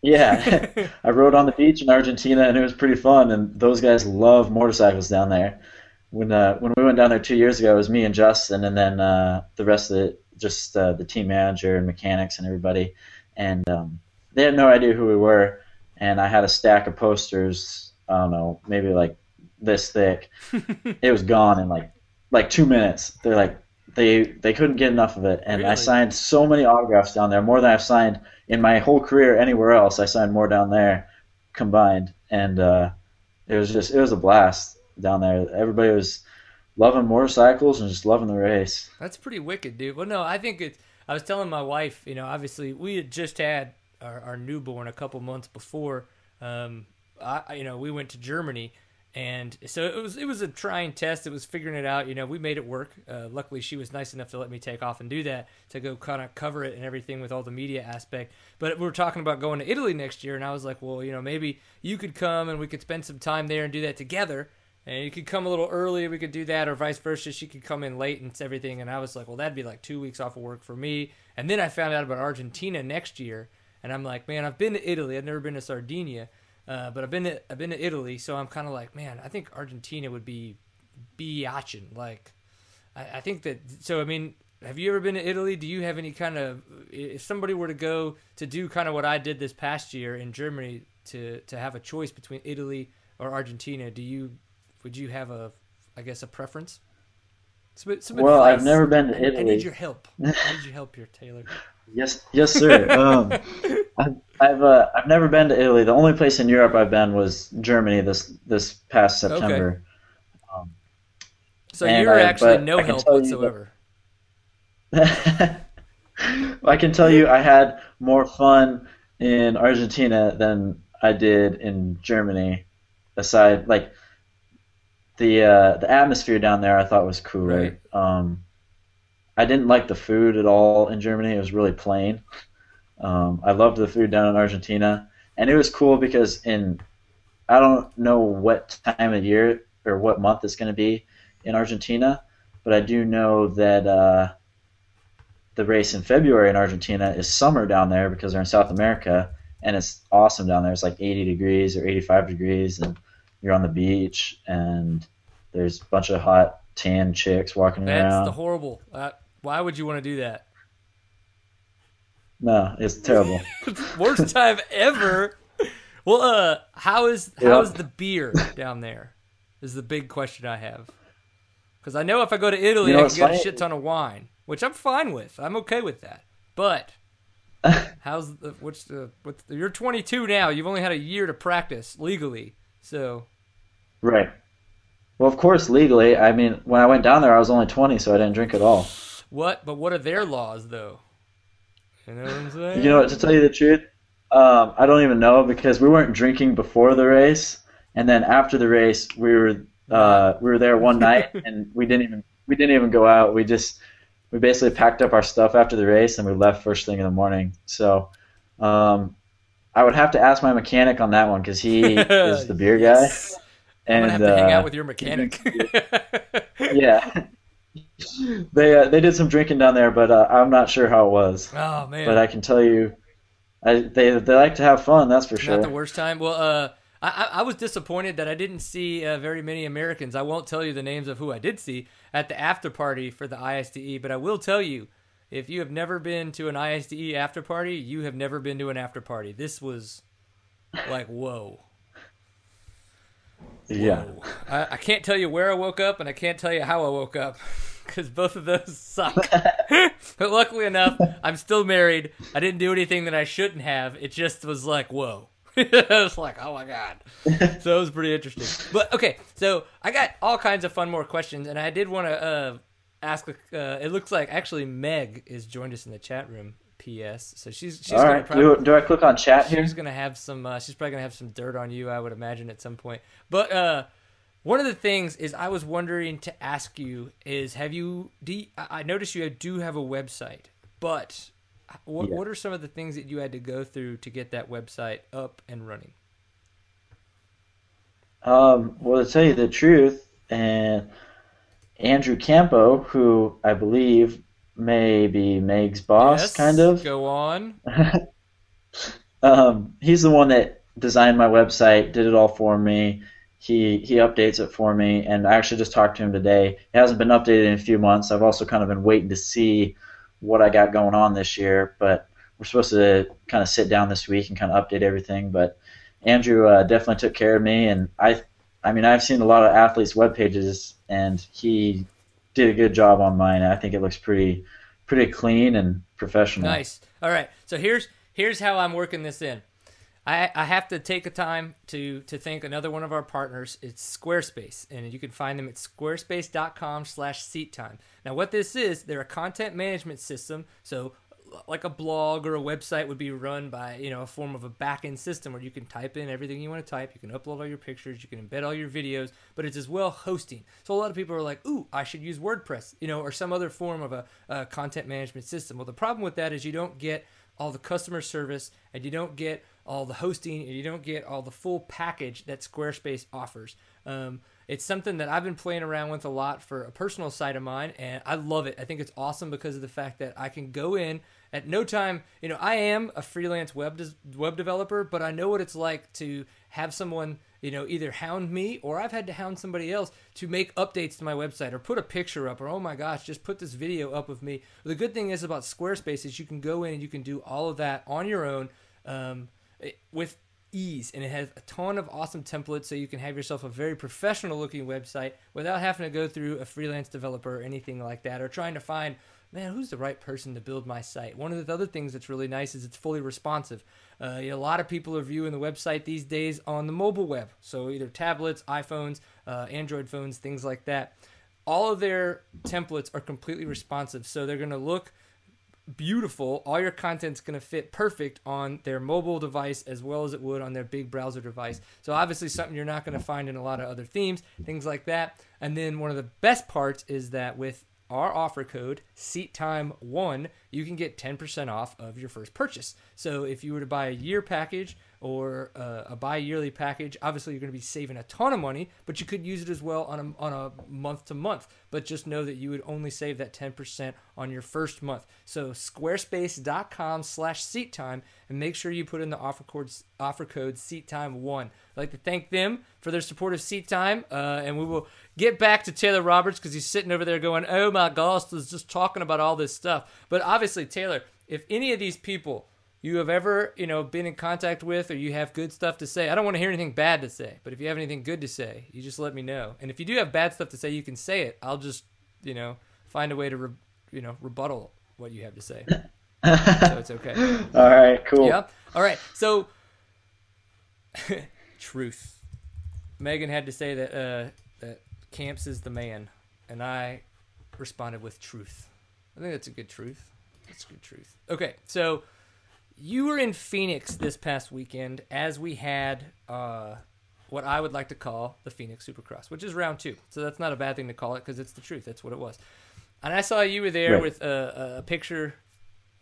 Yeah, I rode on the beach in Argentina and it was pretty fun. And those guys love motorcycles down there. When uh, when we went down there two years ago, it was me and Justin, and then uh, the rest of the just uh, the team manager and mechanics and everybody, and um, they had no idea who we were. And I had a stack of posters. I don't know, maybe like this thick. it was gone in like like two minutes. They're like they they couldn't get enough of it, and really? I signed so many autographs down there, more than I've signed in my whole career anywhere else. I signed more down there combined, and uh, it was just it was a blast down there. Everybody was loving motorcycles and just loving the race. That's pretty wicked, dude. Well, no, I think it's I was telling my wife, you know, obviously we had just had our, our newborn a couple months before. Um, I, you know, we went to Germany, and so it was it was a trying test. It was figuring it out. You know, we made it work. Uh, luckily, she was nice enough to let me take off and do that to go kind of cover it and everything with all the media aspect. But we were talking about going to Italy next year, and I was like, well, you know, maybe you could come and we could spend some time there and do that together. And you could come a little early, we could do that, or vice versa. She could come in late and everything. And I was like, well, that'd be like two weeks off of work for me. And then I found out about Argentina next year, and I'm like, man, I've been to Italy. I've never been to Sardinia. Uh, but I've been to I've been to Italy, so I'm kind of like, man, I think Argentina would be biatchin. Like, I, I think that. So I mean, have you ever been to Italy? Do you have any kind of if somebody were to go to do kind of what I did this past year in Germany to to have a choice between Italy or Argentina? Do you would you have a I guess a preference? Some, some well, advice. I've never been to Italy. I, I need your help. I need your help here, Taylor. Yes, yes, sir. Um, I've I've, uh, I've never been to Italy. The only place in Europe I've been was Germany this this past September. Okay. Um, so you're I, actually no help whatsoever. That, I can tell you, I had more fun in Argentina than I did in Germany. Aside, like the uh, the atmosphere down there, I thought was cool. Right. Um, I didn't like the food at all in Germany. It was really plain. Um, I loved the food down in Argentina, and it was cool because in I don't know what time of year or what month it's going to be in Argentina, but I do know that uh, the race in February in Argentina is summer down there because they're in South America, and it's awesome down there. It's like 80 degrees or 85 degrees, and you're on the beach, and there's a bunch of hot tan chicks walking That's around. That's the horrible. Uh, why would you want to do that? No, it's terrible. Worst time ever. Well, uh, how is how is the beer down there? Is the big question I have. Because I know if I go to Italy, you know, I can get funny? a shit ton of wine, which I'm fine with. I'm okay with that. But how's the what's the what's the, you're 22 now. You've only had a year to practice legally, so. Right. Well, of course, legally. I mean, when I went down there, I was only 20, so I didn't drink at all. What? But what are their laws, though? You know what I'm saying? You know what? To tell you the truth, um, I don't even know because we weren't drinking before the race, and then after the race, we were uh, we were there one night and we didn't even we didn't even go out. We just we basically packed up our stuff after the race and we left first thing in the morning. So um, I would have to ask my mechanic on that one because he is the beer guy. Yes. And, I'm gonna have to uh, hang out with your mechanic. yeah, they uh, they did some drinking down there, but uh, I'm not sure how it was. Oh man! But I can tell you, I, they they like to have fun. That's for sure. Not the worst time. Well, uh, I I was disappointed that I didn't see uh, very many Americans. I won't tell you the names of who I did see at the after party for the ISDE, but I will tell you, if you have never been to an ISDE after party, you have never been to an after party. This was like whoa. Yeah. I, I, can't tell you where I woke up, and I can't tell you how I woke up because both of those suck. but luckily enough, I'm still married. I didn't do anything that I shouldn't have. It just was like, whoa. it was like, oh my god. so it was pretty interesting. But okay, so I got all kinds of fun more questions, and I did want to uh, ask. Uh, it looks like actually Meg is joined us in the chat room. PS. So she's she's All right. Probably, do, do I click on chat here? She's gonna have some. Uh, she's probably gonna have some dirt on you, I would imagine, at some point. But uh, one of the things is I was wondering to ask you is have you? Do you, I noticed you do have a website, but what yeah. what are some of the things that you had to go through to get that website up and running? Um, well, to tell you the truth, and Andrew Campo, who I believe may be Meg's boss, yes, kind of. Go on. um, he's the one that designed my website, did it all for me. He he updates it for me, and I actually just talked to him today. It hasn't been updated in a few months. I've also kind of been waiting to see what I got going on this year, but we're supposed to kind of sit down this week and kind of update everything. But Andrew uh, definitely took care of me, and I, I mean, I've seen a lot of athletes' web pages, and he did a good job on mine. I think it looks pretty pretty clean and professional. Nice. All right. So here's here's how I'm working this in. I, I have to take a time to to thank another one of our partners. It's Squarespace, and you can find them at squarespace.com/slash seat time. Now, what this is, they're a content management system. So, like a blog or a website would be run by you know a form of a back-end system where you can type in everything you want to type. You can upload all your pictures. You can embed all your videos, but it's as well hosting. So a lot of people are like, "Ooh, I should use WordPress," you know, or some other form of a, a content management system. Well, the problem with that is you don't get all the customer service and you don't get all the hosting and you don't get all the full package that Squarespace offers. Um, it's something that I've been playing around with a lot for a personal side of mine, and I love it. I think it's awesome because of the fact that I can go in at no time. You know, I am a freelance web web developer, but I know what it's like to have someone, you know, either hound me or I've had to hound somebody else to make updates to my website or put a picture up or oh my gosh, just put this video up of me. The good thing is about Squarespace is you can go in and you can do all of that on your own. Um, with ease and it has a ton of awesome templates so you can have yourself a very professional looking website without having to go through a freelance developer or anything like that or trying to find man who's the right person to build my site one of the other things that's really nice is it's fully responsive uh, you know, a lot of people are viewing the website these days on the mobile web so either tablets iphones uh, android phones things like that all of their templates are completely responsive so they're going to look beautiful. All your content's going to fit perfect on their mobile device as well as it would on their big browser device. So obviously something you're not going to find in a lot of other themes, things like that. And then one of the best parts is that with our offer code seat time one you can get 10% off of your first purchase. So if you were to buy a year package or uh, a bi-yearly package obviously you're going to be saving a ton of money but you could use it as well on a, on a month to month. But just know that you would only save that 10% on your first month. So squarespace.com slash seat time and make sure you put in the offer code offer code seat time one. I'd like to thank them for their support of seat time uh, and we will get back to taylor roberts because he's sitting over there going oh my gosh is just talking about all this stuff. But obviously taylor if any of these people you have ever, you know, been in contact with or you have good stuff to say. I don't want to hear anything bad to say, but if you have anything good to say, you just let me know. And if you do have bad stuff to say, you can say it. I'll just, you know, find a way to, re- you know, rebuttal what you have to say. so it's okay. All right, cool. Yeah. All right. So truth. Megan had to say that uh, that Camps is the man, and I responded with truth. I think that's a good truth. That's good truth. Okay, so you were in Phoenix this past weekend as we had uh, what I would like to call the Phoenix Supercross, which is round two. So that's not a bad thing to call it because it's the truth. That's what it was. And I saw you were there right. with a, a, picture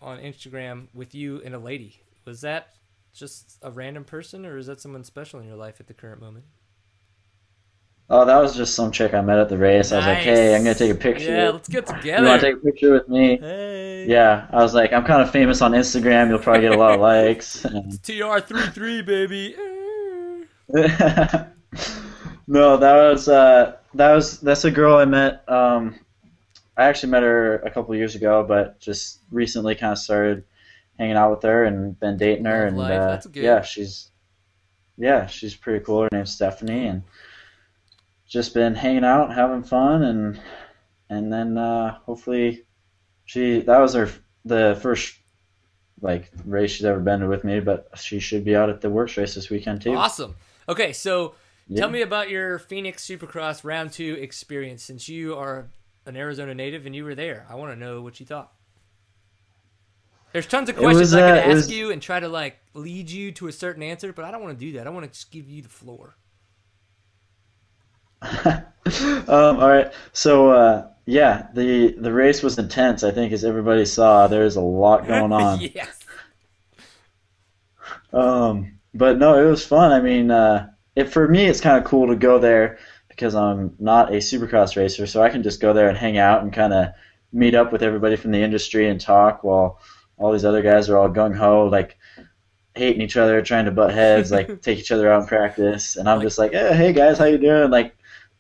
on Instagram with you and a lady. Was that just a random person, or is that someone special in your life at the current moment? Oh, that was just some chick I met at the race. Nice. I was like, "Hey, I'm gonna take a picture. Yeah, let's get together. You want to take a picture with me?" Hey. Yeah, I was like, "I'm kind of famous on Instagram. You'll probably get a lot of likes." TR33 baby. no, that was uh, that was that's a girl I met. Um, I actually met her a couple years ago, but just recently kind of started hanging out with her and been dating her, Love and uh, yeah, she's yeah, she's pretty cool. Her name's Stephanie, and just been hanging out, having fun, and and then uh, hopefully she that was her the first like race she's ever been to with me, but she should be out at the WORCS race this weekend too. Awesome. Okay, so yeah. tell me about your Phoenix Supercross round two experience since you are an Arizona native and you were there. I want to know what you thought. There's tons of questions was, uh, I can ask was... you and try to like lead you to a certain answer, but I don't want to do that. I want to just give you the floor. um, all right. So uh, yeah, the the race was intense. I think, as everybody saw, there's a lot going on. yes. Um, but no, it was fun. I mean, uh, it for me, it's kind of cool to go there because I'm not a Supercross racer, so I can just go there and hang out and kind of meet up with everybody from the industry and talk while all these other guys are all gung ho, like hating each other, trying to butt heads, like take each other out in practice, and I'm just like, hey, hey guys, how you doing? Like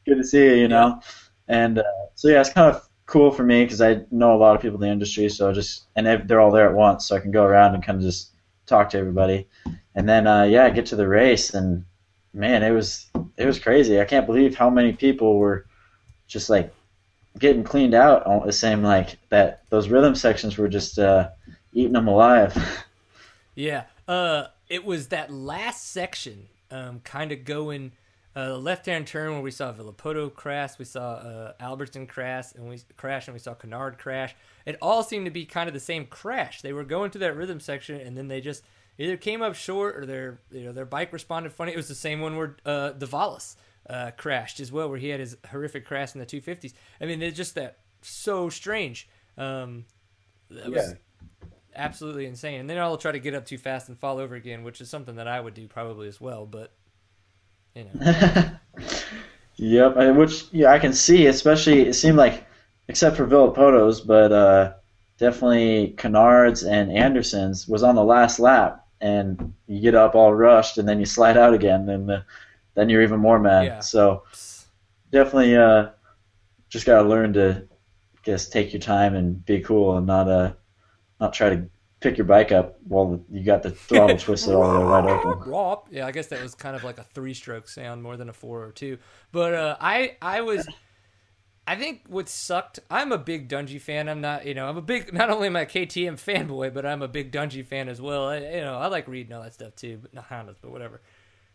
good to see you. You know, and uh, so yeah, it's kind of cool for me because I know a lot of people in the industry. So just and they're all there at once, so I can go around and kind of just talk to everybody. And then uh, yeah, I get to the race, and man, it was it was crazy. I can't believe how many people were just like getting cleaned out. all The same like that. Those rhythm sections were just uh, eating them alive. Yeah. Uh, it was that last section, um, kind of going uh, left hand turn where we saw Villopoto crash, we saw uh, Albertson crash, and we crash, and we saw Canard crash. It all seemed to be kind of the same crash. They were going to that rhythm section, and then they just either came up short or their you know their bike responded funny. It was the same one where uh, Davalos uh, crashed as well, where he had his horrific crash in the 250s. I mean, it's just that so strange. Um, that yeah. was absolutely insane. And then I'll try to get up too fast and fall over again, which is something that I would do probably as well. But you know. yep, which yeah, I can see. Especially, it seemed like, except for Villopoto's, but uh, definitely Canards and Anderson's was on the last lap, and you get up all rushed, and then you slide out again, and uh, then you're even more mad. Yeah. So definitely, uh, just gotta learn to, guess, take your time and be cool, and not uh, not try to pick your bike up while you got the throttle twisted all the way right open. Yeah, I guess that was kind of like a three-stroke sound more than a four or two. But uh, I I was. I think what sucked. I'm a big Dungey fan. I'm not, you know, I'm a big. Not only am I a KTM fanboy, but I'm a big Dungey fan as well. I, you know, I like reading all that stuff too, but not Hondas, but whatever.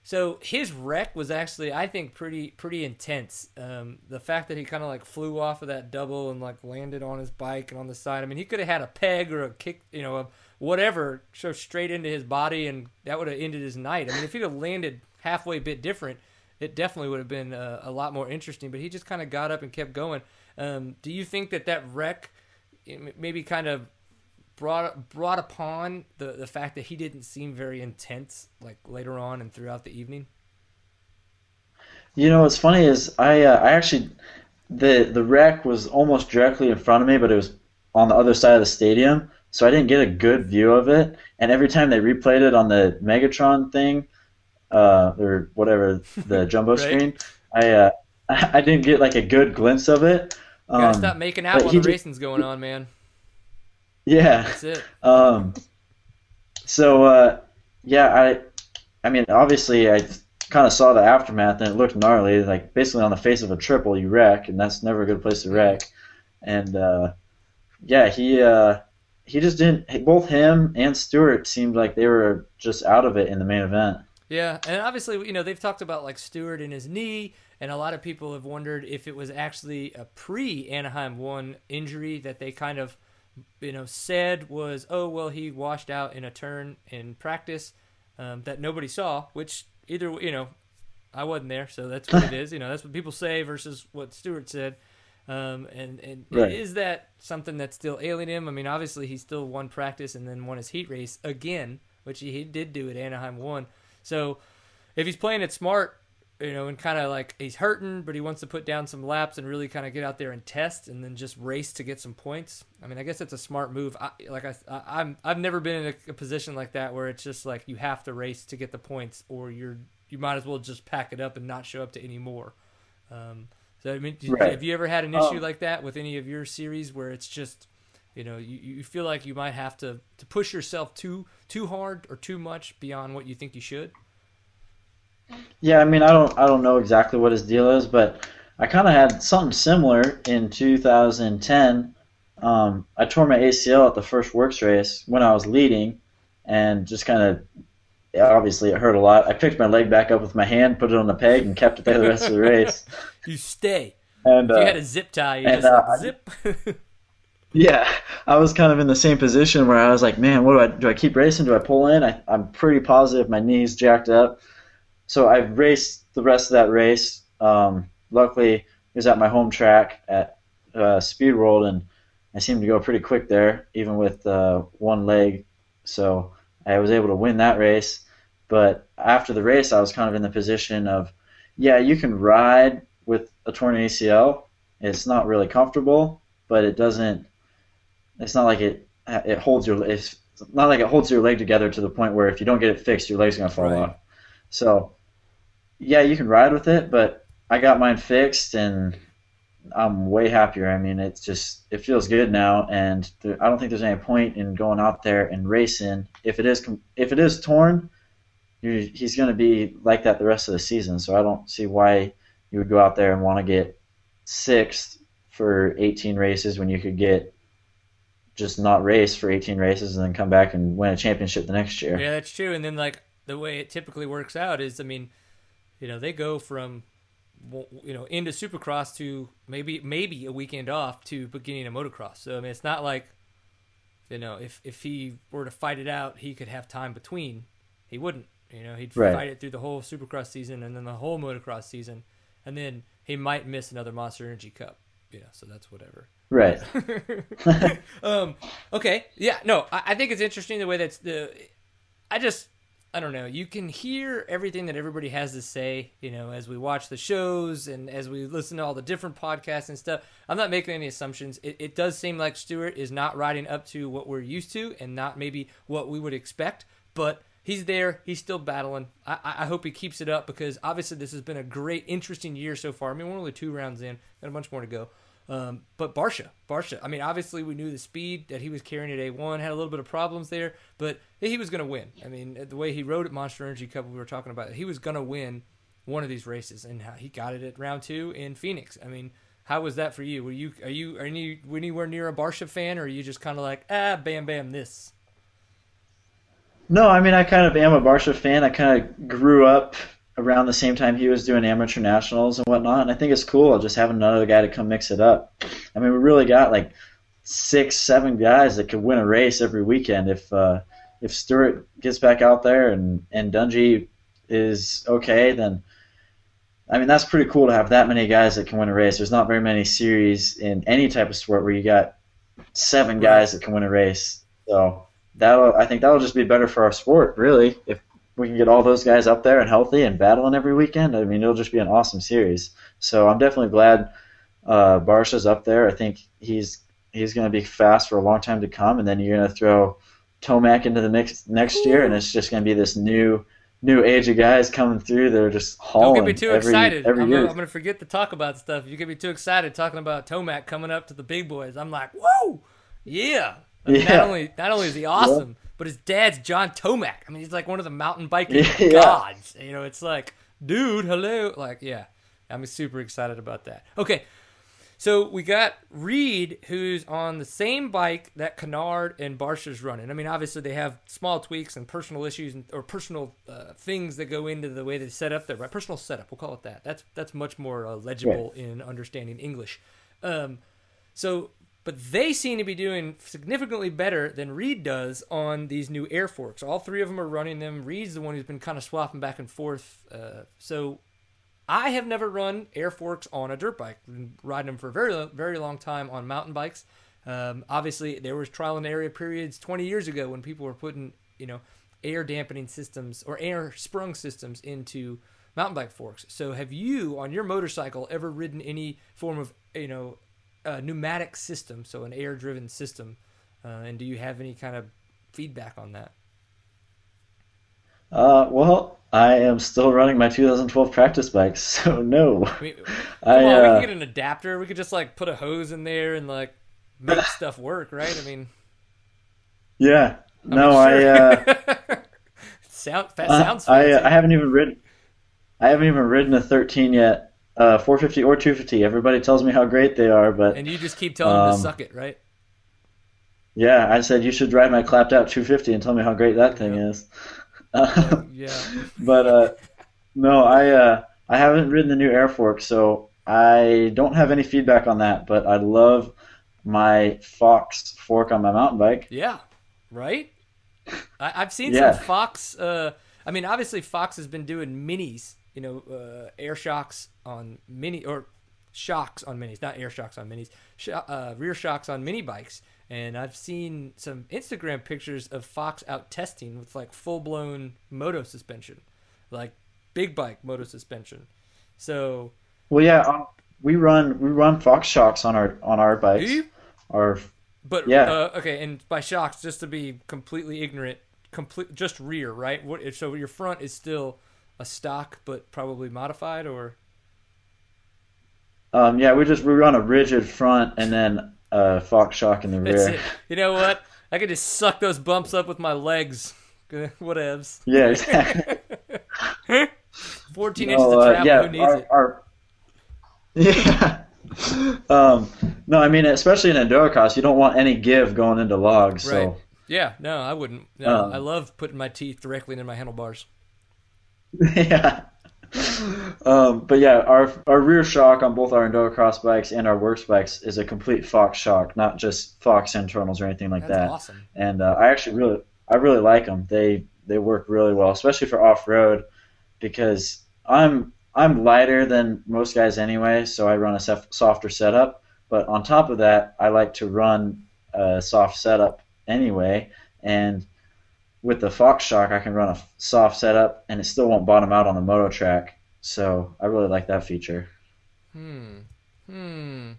So his wreck was actually, I think, pretty pretty intense. Um, the fact that he kind of like flew off of that double and like landed on his bike and on the side. I mean, he could have had a peg or a kick, you know, a whatever, so straight into his body, and that would have ended his night. I mean, if he'd have landed halfway a bit different, it definitely would have been a, a lot more interesting. But he just kind of got up and kept going. Um, do you think that that wreck maybe kind of brought brought upon the the fact that he didn't seem very intense like later on and throughout the evening? You know what's funny is I uh, I actually the the wreck was almost directly in front of me, but it was on the other side of the stadium, so I didn't get a good view of it. And every time they replayed it on the Megatron thing, uh, or whatever the jumbo right. screen, I uh, I didn't get like a good glimpse of it. Um, gotta stop making out while the racing's going on, man. Yeah. That's it. Um, so uh, yeah, I I mean obviously I kind of saw the aftermath and it looked gnarly. Like basically on the face of a triple, you wreck, and that's never a good place to wreck. And uh, yeah, he uh, he just didn't. Both him and Stewart seemed like they were just out of it in the main event. Yeah, and obviously you know they've talked about like Stewart and his knee, and a lot of people have wondered if it was actually a pre Anaheim one injury that they kind of you know, said was, oh well, he washed out in a turn in practice um, that nobody saw. Which either you know, I wasn't there, so that's what it is. You know, that's what people say versus what Stewart said. Um, and and right. is that something that's still ailing him? I mean, obviously he still won practice and then won his heat race again, which he, he did do at Anaheim one. So if he's playing it smart, you know, and kind of like he's hurting, but he wants to put down some laps and really kind of get out there and test, and then just race to get some points. I mean, I guess that's a smart move. I, like I, I am I've never been in a, a, position like that where it's just like you have to race to get the points, or you're you might as well just pack it up and not show up to any more. Um, so I mean, right. have you ever had an issue um, like that with any of your series where it's just you know you, you feel like you might have to, to push yourself too too hard or too much beyond what you think you should? Yeah, I mean, I don't, I don't know exactly what his deal is, but I kind of had something similar in 2010. Um, I tore my ACL at the first WORCS race when I was leading, and just kind of, obviously, it hurt a lot. I picked my leg back up with my hand, put it on the peg, and kept it there the rest of the race. You stay. And uh, you had a zip tie. You and, just uh, zip. yeah, I was kind of in the same position where I was like, man, what do I do? I keep racing? Do I pull in? I, I'm pretty positive my knee's jacked up so I raced the rest of that race. Um, luckily, it was at my home track at uh, Speed World, and I seemed to go pretty quick there, even with uh, one leg. So I was able to win that race. But after the race, I was kind of in the position of, yeah, you can ride with a torn ACL. It's not really comfortable, but it doesn't. It's not like it it holds your it's not like it holds your leg together to the point where if you don't get it fixed, your leg's gonna fall right. off. So yeah, you can ride with it, but I got mine fixed and I'm way happier. I mean, it's just it feels good now, and I don't think there's any point in going out there and racing if it is if it is torn. he's going to be like that the rest of the season, so I don't see why you would go out there and want to get sixth for 18 races when you could get just not race for 18 races and then come back and win a championship the next year. Yeah, that's true. And then like the way it typically works out is, I mean, you know, they go from you know into Supercross to maybe maybe a weekend off to beginning a motocross. So I mean, it's not like you know if if he were to fight it out, he could have time between. He wouldn't. You know, he'd Right. fight it through the whole Supercross season and then the whole motocross season, and then he might miss another Monster Energy Cup. You know, so that's whatever. Right. um, okay, yeah, no, I, I think it's interesting the way that's the. I just, I don't know. You can hear everything that everybody has to say, you know, as we watch the shows and as we listen to all the different podcasts and stuff. I'm not making any assumptions. It, it does seem like Stewart is not riding up to what we're used to and not maybe what we would expect, but. He's there. He's still battling. I, I I hope he keeps it up because obviously this has been a great, interesting year so far. I mean, we're only two rounds in, got a bunch more to go. Um, but Barcia, Barcia. I mean, obviously we knew the speed that he was carrying at A1 had a little bit of problems there, but he was going to win. I mean, the way he rode at Monster Energy Cup, we were talking about, he was going to win one of these races, and he got it at round two in Phoenix. I mean, how was that for you? Were you are you are you anywhere near a Barcia fan, or are you just kind of like ah, bam, bam, this? No, I mean I kind of am a Barcia fan. I kind of grew up around the same time he was doing amateur nationals and whatnot, and I think it's cool just having another guy to come mix it up. I mean, we really got like six, seven guys that could win a race every weekend if uh, if Stewart gets back out there and and Dungey is okay, then I mean that's pretty cool to have that many guys that can win a race. There's not very many series in any type of sport where you got seven guys that can win a race. So that'll I think that'll just be better for our sport, really. If we can get all those guys up there and healthy and battling every weekend, I mean it'll just be an awesome series. So I'm definitely glad uh, Barcia's up there. I think he's he's going to be fast for a long time to come, and then you're going to throw Tomac into the mix next year, and it's just going to be this new new age of guys coming through. They're just hauling. Don't get me too every, excited. every I'm I'm gonna forget to talk about stuff. You get me too excited talking about Tomac coming up to the big boys. I'm like, whoa, yeah. Yeah. Not only not only is he awesome, but his dad's John Tomac. I mean, he's like one of the mountain biking Yeah. gods. You know, it's like, dude, hello, like, yeah. I'm super excited about that. Okay, so we got Reed, who's on the same bike that Canard and Barcia's running. I mean, obviously they have small tweaks and personal issues and, or personal uh, things that go into the way they set up their right personal setup. We'll call it that. That's that's much more uh, legible in understanding English. Um, so, but they seem to be doing significantly better than Reed does on these new air forks. All three of them are running them. Reed's the one who's been kind of swapping back and forth. Uh, so I have never run air forks on a dirt bike. Been riding them for a very, very long time on mountain bikes. Um, obviously, there was trial and error periods 20 years ago when people were putting, you know, air dampening systems or air sprung systems into mountain bike forks. So, have you on your motorcycle ever ridden any form of, you know, a pneumatic system, so an air driven system? Uh, and do you have any kind of feedback on that? Uh, well, I am still running my 2012 practice bike, so no. I mean, I, on, we uh, can get an adapter. We could just like put a hose in there and like make stuff work, right? I mean, Yeah, I no, mean, I uh, sound that uh, sounds I uh, I haven't even ridden I haven't even ridden a 13 yet. Uh, 450 or 250. Everybody tells me how great they are, but and you just keep telling them to Um, suck it, right? yeah, I said you should ride my clapped out 250 and tell me how great that thing Yeah. is. Uh, Yeah. but uh, no, I uh, I haven't ridden the new Air Fork, so I don't have any feedback on that. But I love my Fox fork on my mountain bike. Yeah. Right? I, I've seen Yeah. some Fox. Uh, I mean, obviously, Fox has been doing minis, you know, uh, air shocks on mini or shocks on minis, not air shocks on minis, sh- uh, rear shocks on mini bikes. And I've seen some Instagram pictures of Fox out testing with like full blown moto suspension, like big bike moto suspension. So, Well, yeah, um, we run we run Fox shocks on our on our bikes. you? Our But Yeah. uh, okay, and by shocks, just to be completely ignorant, complete just rear, right? What so your front is still a stock, but probably modified, or um, yeah, we just we run a rigid front and then a Fox shock in the that's rear. it. You know what? I could just suck those bumps up with my legs. Whatevs. Yeah, exactly. Fourteen No, inches of uh, travel. yeah, Who needs our, it? our- yeah. Um, no, I mean, especially in endurocross, you don't want any give going into logs. Right. So Yeah. No, I wouldn't. No, Um, I love putting my teeth directly into my handlebars. yeah. Um, but yeah, our our rear shock on both our enduro cross bikes and our WORCS bikes is a complete Fox shock, not just Fox internals or anything like That's that. awesome. And uh, I actually really I really like them. They they work really well, especially for off road, because I'm I'm lighter than most guys anyway, so I run a sef- softer setup. But on top of that, I like to run a soft setup anyway, and with the Fox Shock, I can run a soft setup and it still won't bottom out on the moto track. So I really like that feature. Hmm. Hmm.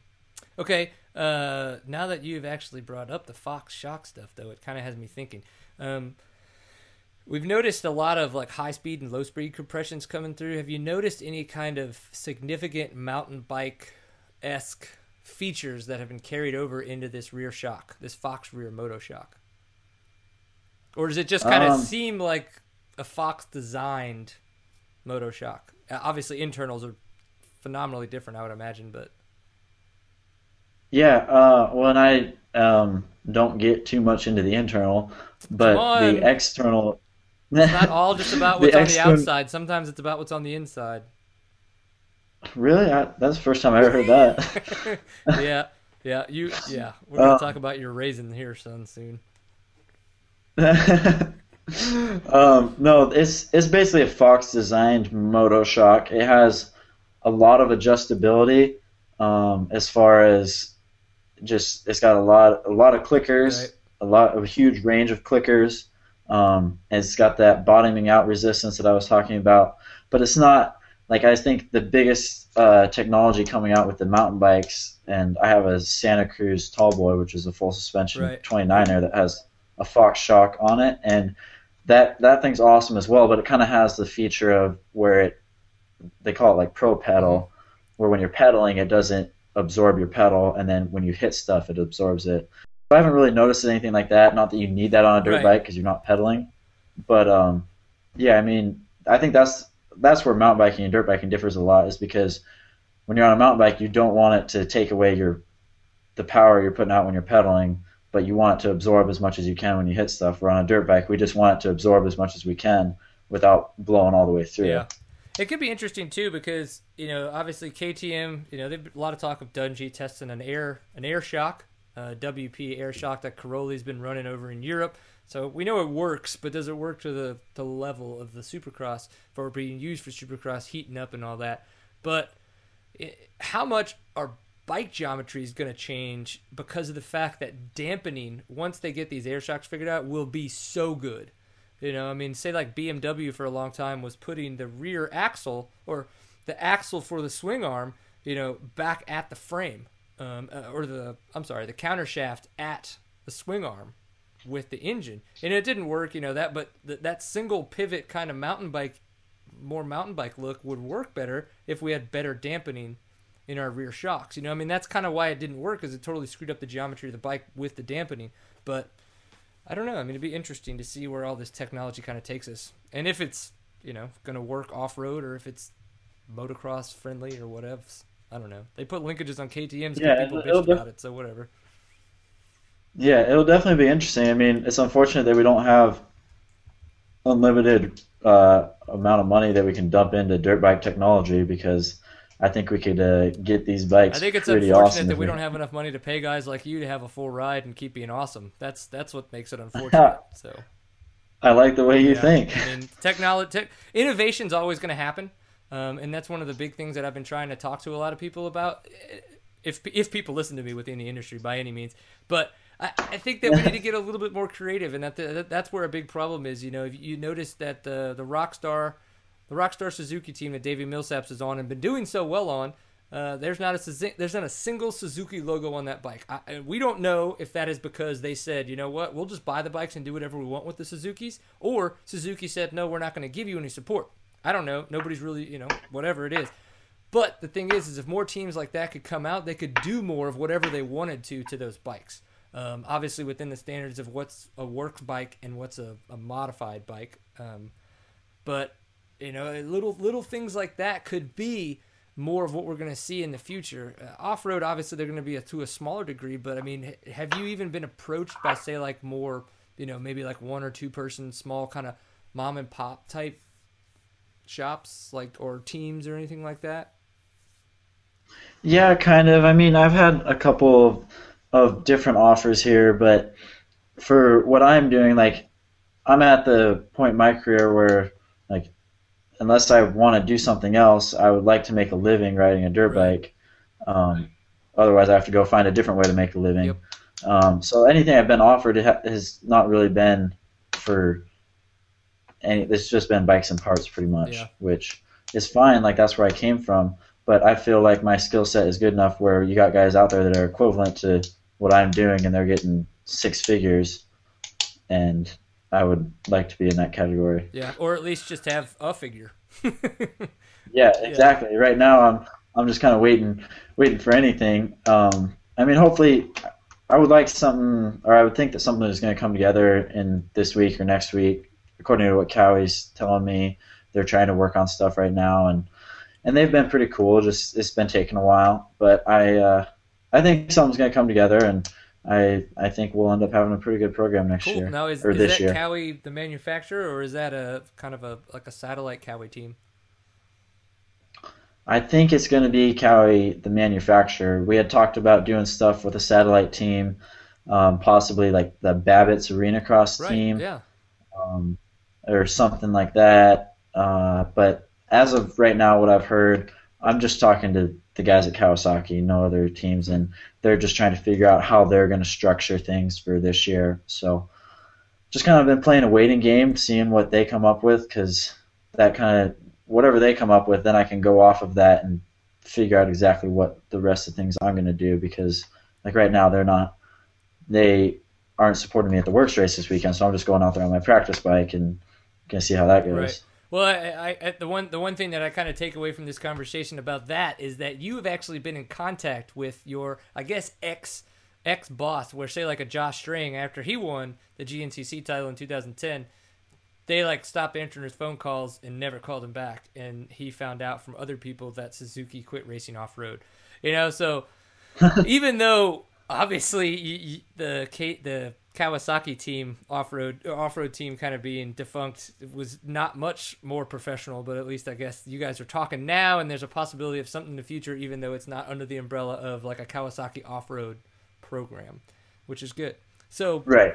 Okay. Uh, now that you've actually brought up the Fox Shock stuff, though, it kind of has me thinking. Um, we've noticed a lot of like high speed and low speed compressions coming through. Have you noticed any kind of significant mountain bike esque features that have been carried over into this rear shock, this Fox rear moto shock? Or does it just kind of Um, seem like a Fox designed moto shock? Uh, Obviously, internals are phenomenally different, I would imagine, but Yeah, uh, well, and I um, don't get too much into the internal, but the external. it's not all just about The what's on the outside. Sometimes it's about what's on the inside. Really? I, that's the first time I ever heard that. yeah, yeah, you, yeah. We're gonna Uh, talk about your raisin here, son, soon. um, no, it's it's basically a Fox designed Moto Shock. It has a lot of adjustability um, as far as just it's got a lot a lot of clickers, Right. a lot of a huge range of clickers. Um, it's got that bottoming out resistance that I was talking about, but it's not like I think the biggest uh, technology coming out with the mountain bikes, and I have a Santa Cruz Tallboy, which is a full suspension Right. 29er that has a Fox shock on it, and that that thing's awesome as well. But it kind of has the feature of where it they call it like pro pedal, where when you're pedaling, it doesn't absorb your pedal, and then when you hit stuff, it absorbs it. I haven't really noticed anything like that. Not that you need that on a dirt Right. bike because you're not pedaling, but um, yeah, I mean, I think that's that's where mountain biking and dirt biking differs a lot, is because when you're on a mountain bike, you don't want it to take away your the power you're putting out when you're pedaling, but you want it to absorb as much as you can when you hit stuff. Where on a dirt bike, we just want it to absorb as much as we can without blowing all the way through. Yeah. It could be interesting too because you know obviously KTM you know there's a lot of talk of Dungey testing an air an air shock uh, WP air shock that Cairoli's been running over in Europe so we know it works but does it work to the the level of the Supercross for being used for Supercross heating up and all that but it, how much our bike geometry is going to change because of the fact that dampening once they get these air shocks figured out will be so good you know, I mean, say like BMW for a long time was putting the rear axle or the axle for the swing arm, you know, back at the frame, um, uh, or the I'm sorry, the counter shaft at the swing arm with the engine, and it didn't work, you know that. But th- that single pivot kind of mountain bike, more mountain bike look would work better if we had better dampening in our rear shocks. You know, I mean, that's kind of why it didn't work, because it totally screwed up the geometry of the bike with the dampening. But I don't know. I mean, it'd be interesting to see where all this technology kind of takes us, and if it's you know going to work off road or if it's motocross friendly or whatever. I don't know. They put linkages on KTM's Yeah, people it'll- it'll about it, so whatever. Yeah, it'll definitely be interesting. I mean, it's unfortunate that we don't have unlimited uh, amount of money that we can dump into dirt bike technology because I think we could uh, get these bikes I think it's pretty unfortunate awesome. that we don't have enough money to pay guys like you to have a full ride and keep being awesome. That's that's what makes it unfortunate. so I like the way you Yeah. think. I mean, technology, tech, innovation's always going to happen, um, and that's one of the big things that I've been trying to talk to a lot of people about. If if people listen to me within the industry by any means, but I, I think that we need to get a little bit more creative, and that, that that's where a big problem is. You know, if you notice that the the Rockstar, the Rockstar Suzuki team that Davey Millsaps is on and been doing so well on. Uh, there's not a there's not a single Suzuki logo on that bike. I, we don't know if that is because they said, you know what, we'll just buy the bikes and do whatever we want with the Suzukis, or Suzuki said, no, we're not going to give you any support. I don't know. Nobody's really, you know, whatever it is. But the thing is, is if more teams like that could come out, they could do more of whatever they wanted to to those bikes. Um, obviously, within the standards of what's a works bike and what's a, a modified bike. Um, but you know, little little things like that could be more of what we're going to see in the future. Uh, Off road, obviously, they're going to be a, to a smaller degree. But I mean, have you even been approached by say like more, you know, maybe like one or two person, small kind of mom and pop type shops like or teams or anything like that? Yeah, kind of. I mean, I've had a couple of, of different offers here, but for what I'm doing, like I'm at the point in my career where unless I want to do something else, I would like to make a living riding a dirt bike. Um, otherwise, I have to go find a different way to make a living. Yep. Um, so anything I've been offered has not really been for any. It's just been bikes and parts, pretty much, Yeah. which is fine. Like that's where I came from. But I feel like my skill set is good enough where you got guys out there that are equivalent to what I'm doing, and they're getting six figures, and I would like to be in that category. Yeah, or at least just have a figure. Yeah, exactly. Right now, I'm I'm just kind of waiting, waiting for anything. Um, I mean, hopefully, I would like something, or I would think that something is going to come together in this week or next week. According to what Kawi's telling me, they're trying to work on stuff right now, and and they've been pretty cool. Just it's been taking a while, but I uh, I think something's going to come together, and I I think we'll end up having a pretty good program next Cool. year Now is, or is this that year. Kawi the manufacturer, or is that a kind of a like a satellite Kawi team? I think it's going to be Kawi, the manufacturer. We had talked about doing stuff with a satellite team, um, possibly like the Babbitt's Arena Cross Right. team, Yeah. um, or something like that. Uh, but as of right now, what I've heard, I'm just talking to the guys at Kawasaki, no other teams, and they're just trying to figure out how they're going to structure things for this year. So, just kind of been playing a waiting game, seeing what they come up with, because that kind of whatever they come up with, then I can go off of that and figure out exactly what the rest of things I'm going to do. Because like right now, they're not, they aren't supporting me at the WORCS race this weekend, so I'm just going out there on my practice bike and gonna see how that goes. Right. Well, I, I, the one the one thing that I kind of take away from this conversation about that is that you have actually been in contact with your I guess ex ex boss, where say like a Josh Strang after he won the GNCC title in 2010, they like stopped answering his phone calls and never called him back, and he found out from other people that Suzuki quit racing off road. You know, so even though obviously y y the K, the Kawasaki team off road off road team kind of being defunct was not much more professional, but at least I guess you guys are talking now, and there's a possibility of something in the future, even though it's not under the umbrella of like a Kawasaki off road program, which is good. So Right.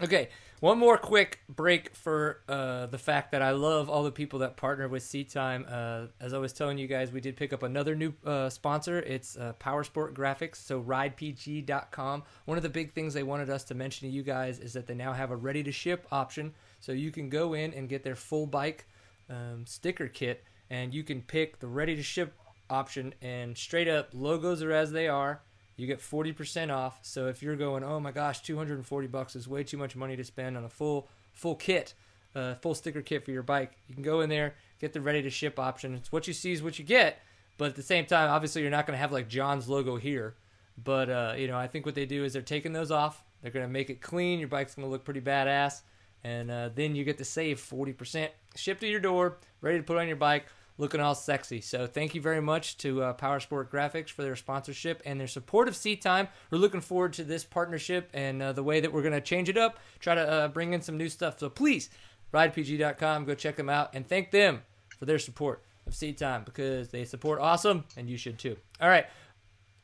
Okay, one more quick break for uh, the fact that I love all the people that partner with Seat Time. Uh, as I was telling you guys, we did pick up another new uh, sponsor. It's uh, Power Sport Graphics, so ridepg.com. One of the big things they wanted us to mention to you guys is that they now have a ready to ship option, so you can go in and get their full bike um, sticker kit, and you can pick the ready to ship option, and straight up logos are as they are you get 40% off. So if you're going, oh my gosh, 240 bucks is way too much money to spend on a full full kit, uh, full sticker kit for your bike, you can go in there, get the ready to ship option. It's what you see is what you get. But at the same time, obviously, you're not going to have like John's logo here. But uh, you know, I think what they do is they're taking those off. They're going to make it clean. Your bike's going to look pretty badass, and uh, then you get to save 40%, shipped to your door, ready to put on your bike looking all sexy. So thank you very much to uh, Power Sport Graphics for their sponsorship and their support of Seat Time. We're looking forward to this partnership and uh, the way that we're going to change it up, try to uh, bring in some new stuff. So please, ridepg.com, go check them out and thank them for their support of Seat Time because they support awesome and you should too. All right.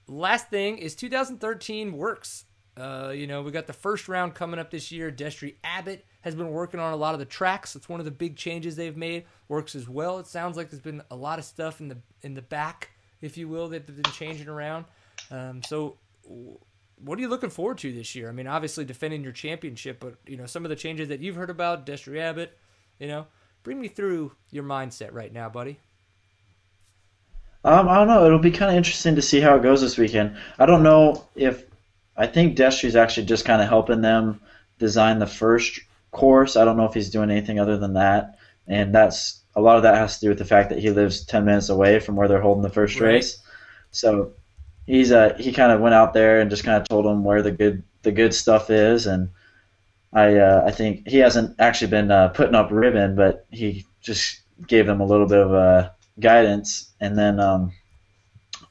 Last thing is 2013 WORCS. Uh, you know, we got the first round coming up this year. Destry Abbott has been working on a lot of the tracks. It's one of the big changes they've made. WORCS as well. It sounds like there's been a lot of stuff in the in the back, if you will, that they've been changing around. Um, so, what are you looking forward to this year? I mean, obviously defending your championship, but you know some of the changes that you've heard about, Destry Abbott. You know, bring me through your mindset right now, buddy. Um, I don't know. It'll be kind of interesting to see how it goes this weekend. I don't know if I think Destry's actually just kind of helping them design the first course. I don't know if he's doing anything other than that, and that's a lot of that has to do with the fact that he lives ten minutes away from where they're holding the first Right. race. So he's uh he kind of went out there and just kind of told them where the good the good stuff is, and I uh, I think he hasn't actually been uh, putting up ribbon, but he just gave them a little bit of uh, guidance, and then um,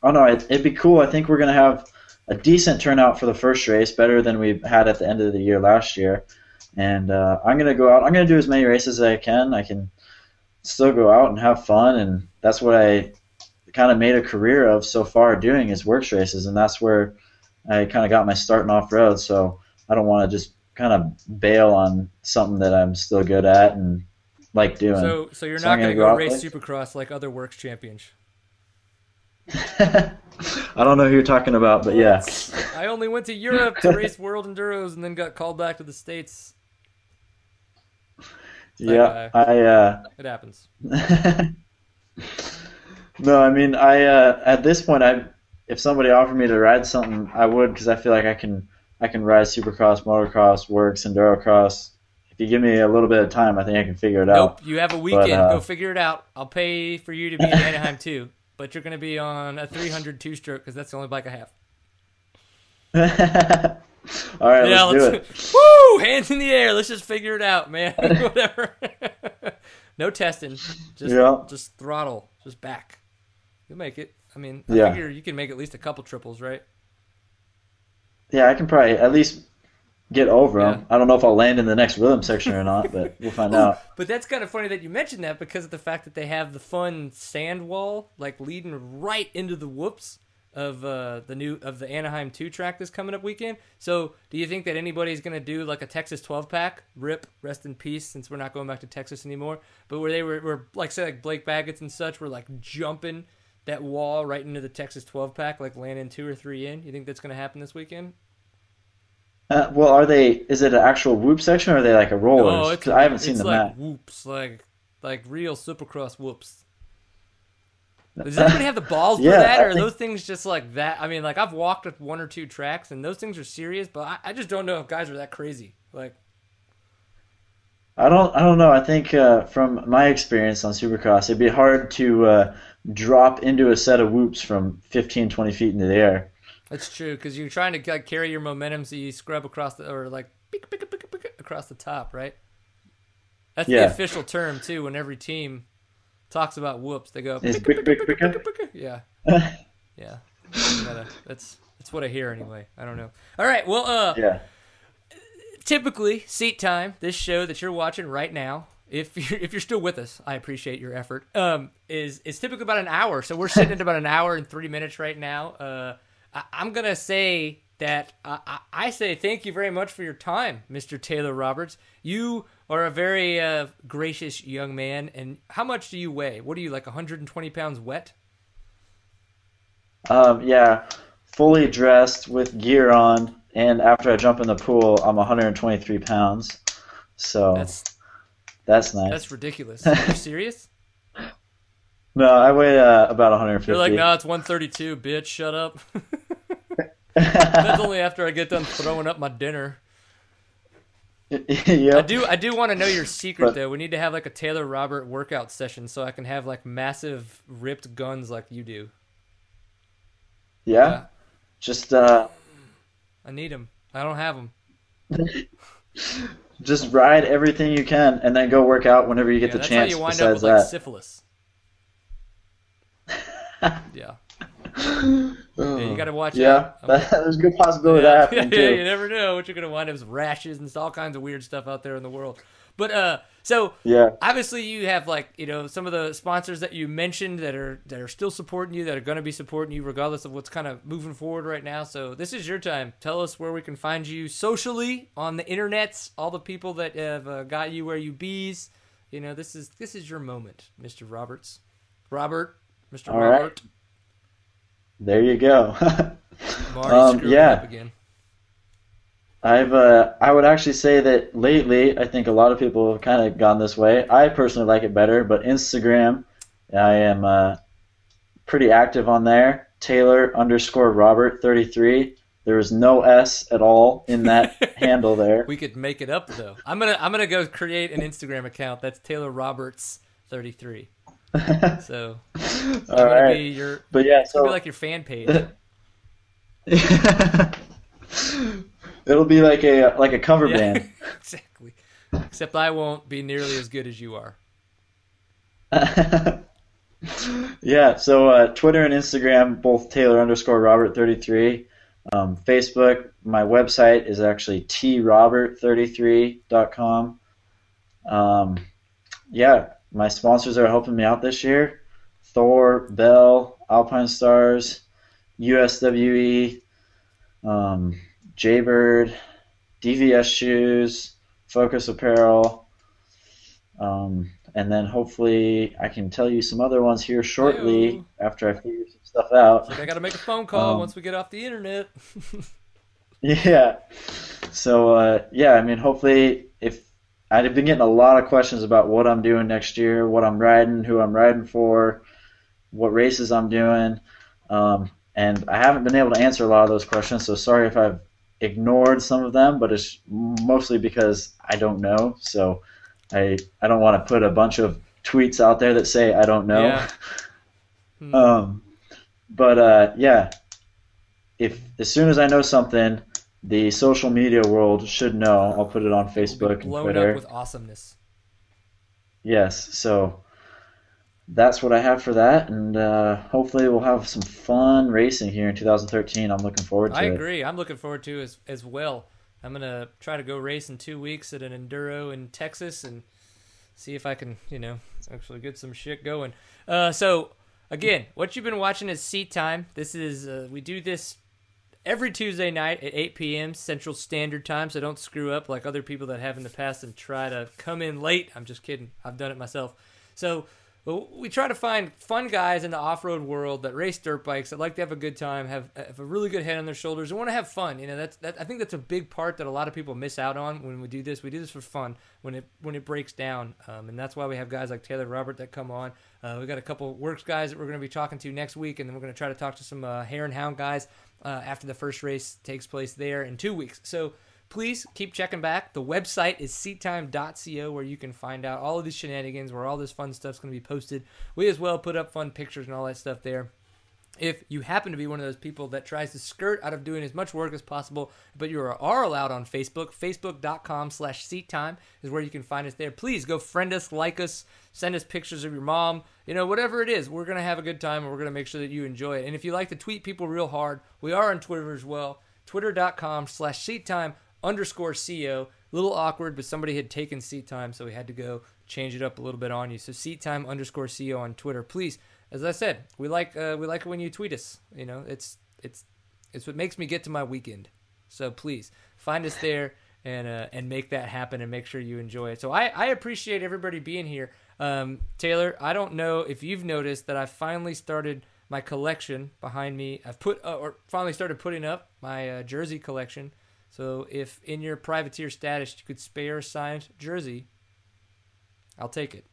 oh no, it, it'd be cool. I think we're gonna have a decent turnout for the first race, better than we had at the end of the year last year. And uh, I'm gonna go out. I'm gonna do as many races as I can. I can still go out and have fun, and that's what I kind of made a career of so far doing is WORCS races, and that's where I kind of got my start in off road. So I don't want to just kind of bail on something that I'm still good at and like doing. So, so you're So not going to gonna go go race out Supercross like other WORCS champions. I don't know who you're talking about, but yeah. I only went to Europe to race World Enduros and then got called back to the States. Yeah, I uh It happens. No, I mean, I uh, at this point, I if somebody offered me to ride something, I would because I feel like I can I can ride Supercross, motocross, WORCS, endurocross. If you give me a little bit of time, I think I can figure it out. Nope, you have a weekend. uh, Go figure it out. I'll pay for you to be in Anaheim too, but you're going to be on a 300 two stroke because that's the only bike I have. All right, yeah, let's do let's it. woo hands in the air. Let's just figure it out, man. Whatever. no testing. Just Yeah. just throttle. Just back. You'll make it. I mean, I Yeah. figure you can make at least a couple triples, right? Yeah, I can probably at least get over Yeah. them. I don't know if I'll land in the next rhythm section or not, but we'll find out. But that's kind of funny that you mentioned that because of the fact that they have the fun sand wall like leading right into the whoops of uh, the new of the Anaheim two track this coming up weekend. So, do you think that anybody's going to do like a Texas 12 pack? Rip, rest in peace, since we're not going back to Texas anymore. But where they were, were like say like Blake Baggett's and such were like jumping that wall right into the Texas 12 pack, like landing two or three in. You think that's going to happen this weekend? Uh, well, are they? Is it an actual whoop section or are they like a roller? Oh, it's I haven't seen it's the like map. whoops, like like real Supercross whoops. Does anybody have the balls for that, or are think- those things just like that? I mean, like I've walked with one or two tracks, and those things are serious, but I, I just don't know if guys are that crazy. Like, I don't. I don't know. I think uh, from my experience on Supercross, it'd be hard to uh, drop into a set of whoops from 15, 20 feet into the air. That's true because you're trying to like carry your momentum, so you scrub across the or like pick, pick, pick, pick, across the top, right? That's the official term too. When every team talks about whoops, they go pick, pick, pick, pick, pick? pick, yeah. Yeah, that's that's what I hear anyway. I don't know. All right, well, uh, Yeah. typically seat time. This show that you're watching right now, if you're if you're still with us, I appreciate your effort. Um, is is typically about an hour. So we're sitting at about an hour and three minutes right now. Uh, I, I'm gonna say that I, I, I say thank you very much for your time, Mr. Taylor Roberts. You are a very uh, gracious young man. And how much do you weigh? What are you like? 120 pounds wet? Um, yeah. Fully dressed with gear on, and after I jump in the pool, I'm 123 pounds. So That's that's nice. that's ridiculous. Are you serious? No, I weigh uh, about 150. You're like, no, it's 132, bitch. Shut up. That's only after I get done throwing up my dinner. I do, I do want to know your secret But- though. We need to have like a Taylor Robert workout session so I can have like massive ripped guns like you do. Yeah. Yeah. Just uh, I need them. I don't have them. just ride everything you can, and then go work out whenever you get Yeah, the that's chance. how you wind up with like syphilis. Yeah. Yeah, you got to watch Yeah, out. That, there's a good possibility yeah, that happening yeah, too. you never know what you're gonna wind up with rashes and all kinds of weird stuff out there in the world. But uh, so Yeah. obviously you have like you know some of the sponsors that you mentioned that are that are still supporting you that are going to be supporting you regardless of what's kind of moving forward right now so this is your time tell us where we can find you socially on the internets all the people that have uh, got you where you bees you know this is this is your moment mr roberts robert mr All right. robert There you go. Um, yeah. up again I've uh, I would actually say that lately, I think a lot of people have kind of gone this way. I personally like it better, but Instagram, I am uh, pretty active on there. Taylor underscore Robert thirty three. There is no S at all in that handle there. We could make it up though. I'm gonna I'm gonna go create an Instagram account that's Taylor Roberts 33. So I'm gonna be your but yeah, so be like your fan page. it'll be like a like a cover Yeah, band. exactly. Except I won't be nearly as good as you are. yeah, so uh, Twitter and Instagram, both Taylor underscore Robert thirty three. Um, Facebook, my website is actually trobert33.com. Um, yeah, my sponsors are helping me out this year. Thor, Bell, Alpinestars, USWE, um, Jaybird, DVS Shoes, Focus Apparel, um, and then hopefully I can tell you some other ones here shortly Hey-o. after I figure some stuff out. Like I got to make a phone call Um, once we get off the internet. Yeah. So uh, yeah, I mean, hopefully, if I've been getting a lot of questions about what I'm doing next year, what I'm riding, who I'm riding for, what races I'm doing, um, and I haven't been able to answer a lot of those questions. So sorry if I've ignored some of them, but it's mostly because I don't know. So I I don't want to put a bunch of tweets out there that say I don't know. Yeah. Hmm. Um, but uh, yeah, if as soon as I know something, the social media world should know. I'll put it on Facebook and blown Twitter. up with awesomeness. Yes, so that's what I have for that, and uh, hopefully we'll have some fun racing here in 2013. I'm looking forward to I it. I agree. I'm looking forward to as as well. I'm gonna try to go race in two weeks at an enduro in Texas and see if I can, you know, actually get some shit going. Uh, so again, what you've been watching is Seat Time. This is uh, we do this every Tuesday night at 8 p.m. Central Standard Time. So don't screw up like other people that have in the past and try to come in late. I'm just kidding. I've done it myself. So we try to find fun guys in the off-road world that race dirt bikes that like to have a good time, have, have a really good head on their shoulders, and want to have fun. You know, that's that. I think that's a big part that a lot of people miss out on when we do this. We do this for fun when it when it breaks down, um, and that's why we have guys like Taylor Robert that come on. Uh, we got a couple WORCS guys that we're going to be talking to next week, and then we're going to try to talk to some uh, Hare and Hound guys uh, after the first race takes place there in two weeks. So please keep checking back. The website is seattime.co where you can find out all of these shenanigans, where all this fun stuff's going to be posted. We as well put up fun pictures and all that stuff there. If you happen to be one of those people that tries to skirt out of doing as much work as possible, but you are, allowed on Facebook, facebook.com slash seattime is where you can find us there. Please go friend us, like us, send us pictures of your mom, you know, whatever it is. We're to have a good time and we're to make sure that you enjoy it. And if you like to tweet people real hard, we are on Twitter as well, twitter.com slash seattime underscore co. Little awkward, but somebody had taken seat time, so we had to go change it up a little bit on you. So seat time underscore co on Twitter. Please, as I said, we like uh, we like it when you tweet us. You know, it's it's it's what makes me get to my weekend. So please find us there and uh, and make that happen and make sure you enjoy it. So I, I appreciate everybody being here. Um, Taylor, I don't know if you've noticed that I finally started my collection behind me. I've put uh, or finally started putting up my uh, jersey collection. So if in your privateer status you could spare a signed jersey, I'll take it.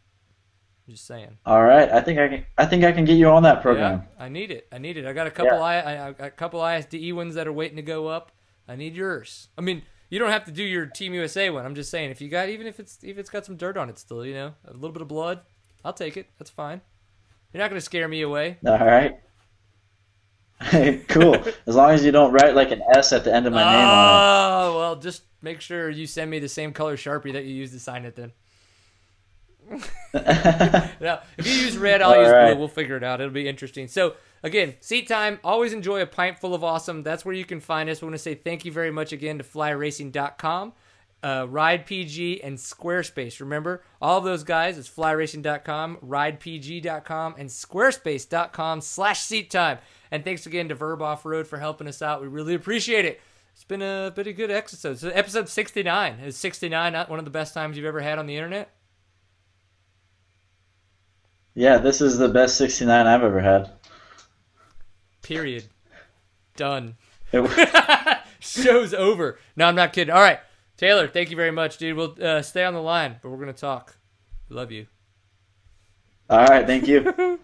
I'm just saying. All right, I think I can. I think I can get you on that program. Yeah, I need it. I need it. I got a couple Yeah. I, I, I got a couple ISDE ones that are waiting to go up. I need yours. I mean, you don't have to do your Team USA one. I'm just saying, if you got even if it's if it's got some dirt on it still, you know, a little bit of blood, I'll take it. That's fine. You're not gonna scare me away. All right. cool. As long as you don't write like an S at the end of my name Oh well, just make sure you send me the same color sharpie that you used to sign it then. Now, if you use red, I'll All use right. blue. We'll figure it out. It'll be interesting. So, again, seat time. Always enjoy a pint full of awesome. That's where you can find us. We want to say thank you very much again to flyracing.com, uh, RidePG, and Squarespace. Remember, all of those guys, it's flyracing.com, ridepg.com, and squarespace.com slash seat time. And thanks again to Verb Off Road for helping us out. We really appreciate it. It's been a pretty good episode. So, episode 69. Is 69 not one of the best times you've ever had on the internet? Yeah, this is the best 69 I've ever had. Period. Done. Show's over. No, I'm not kidding. All right, Taylor, thank you very much, dude. We'll uh, stay on the line, but we're gonna talk. Love you. all right, thank you.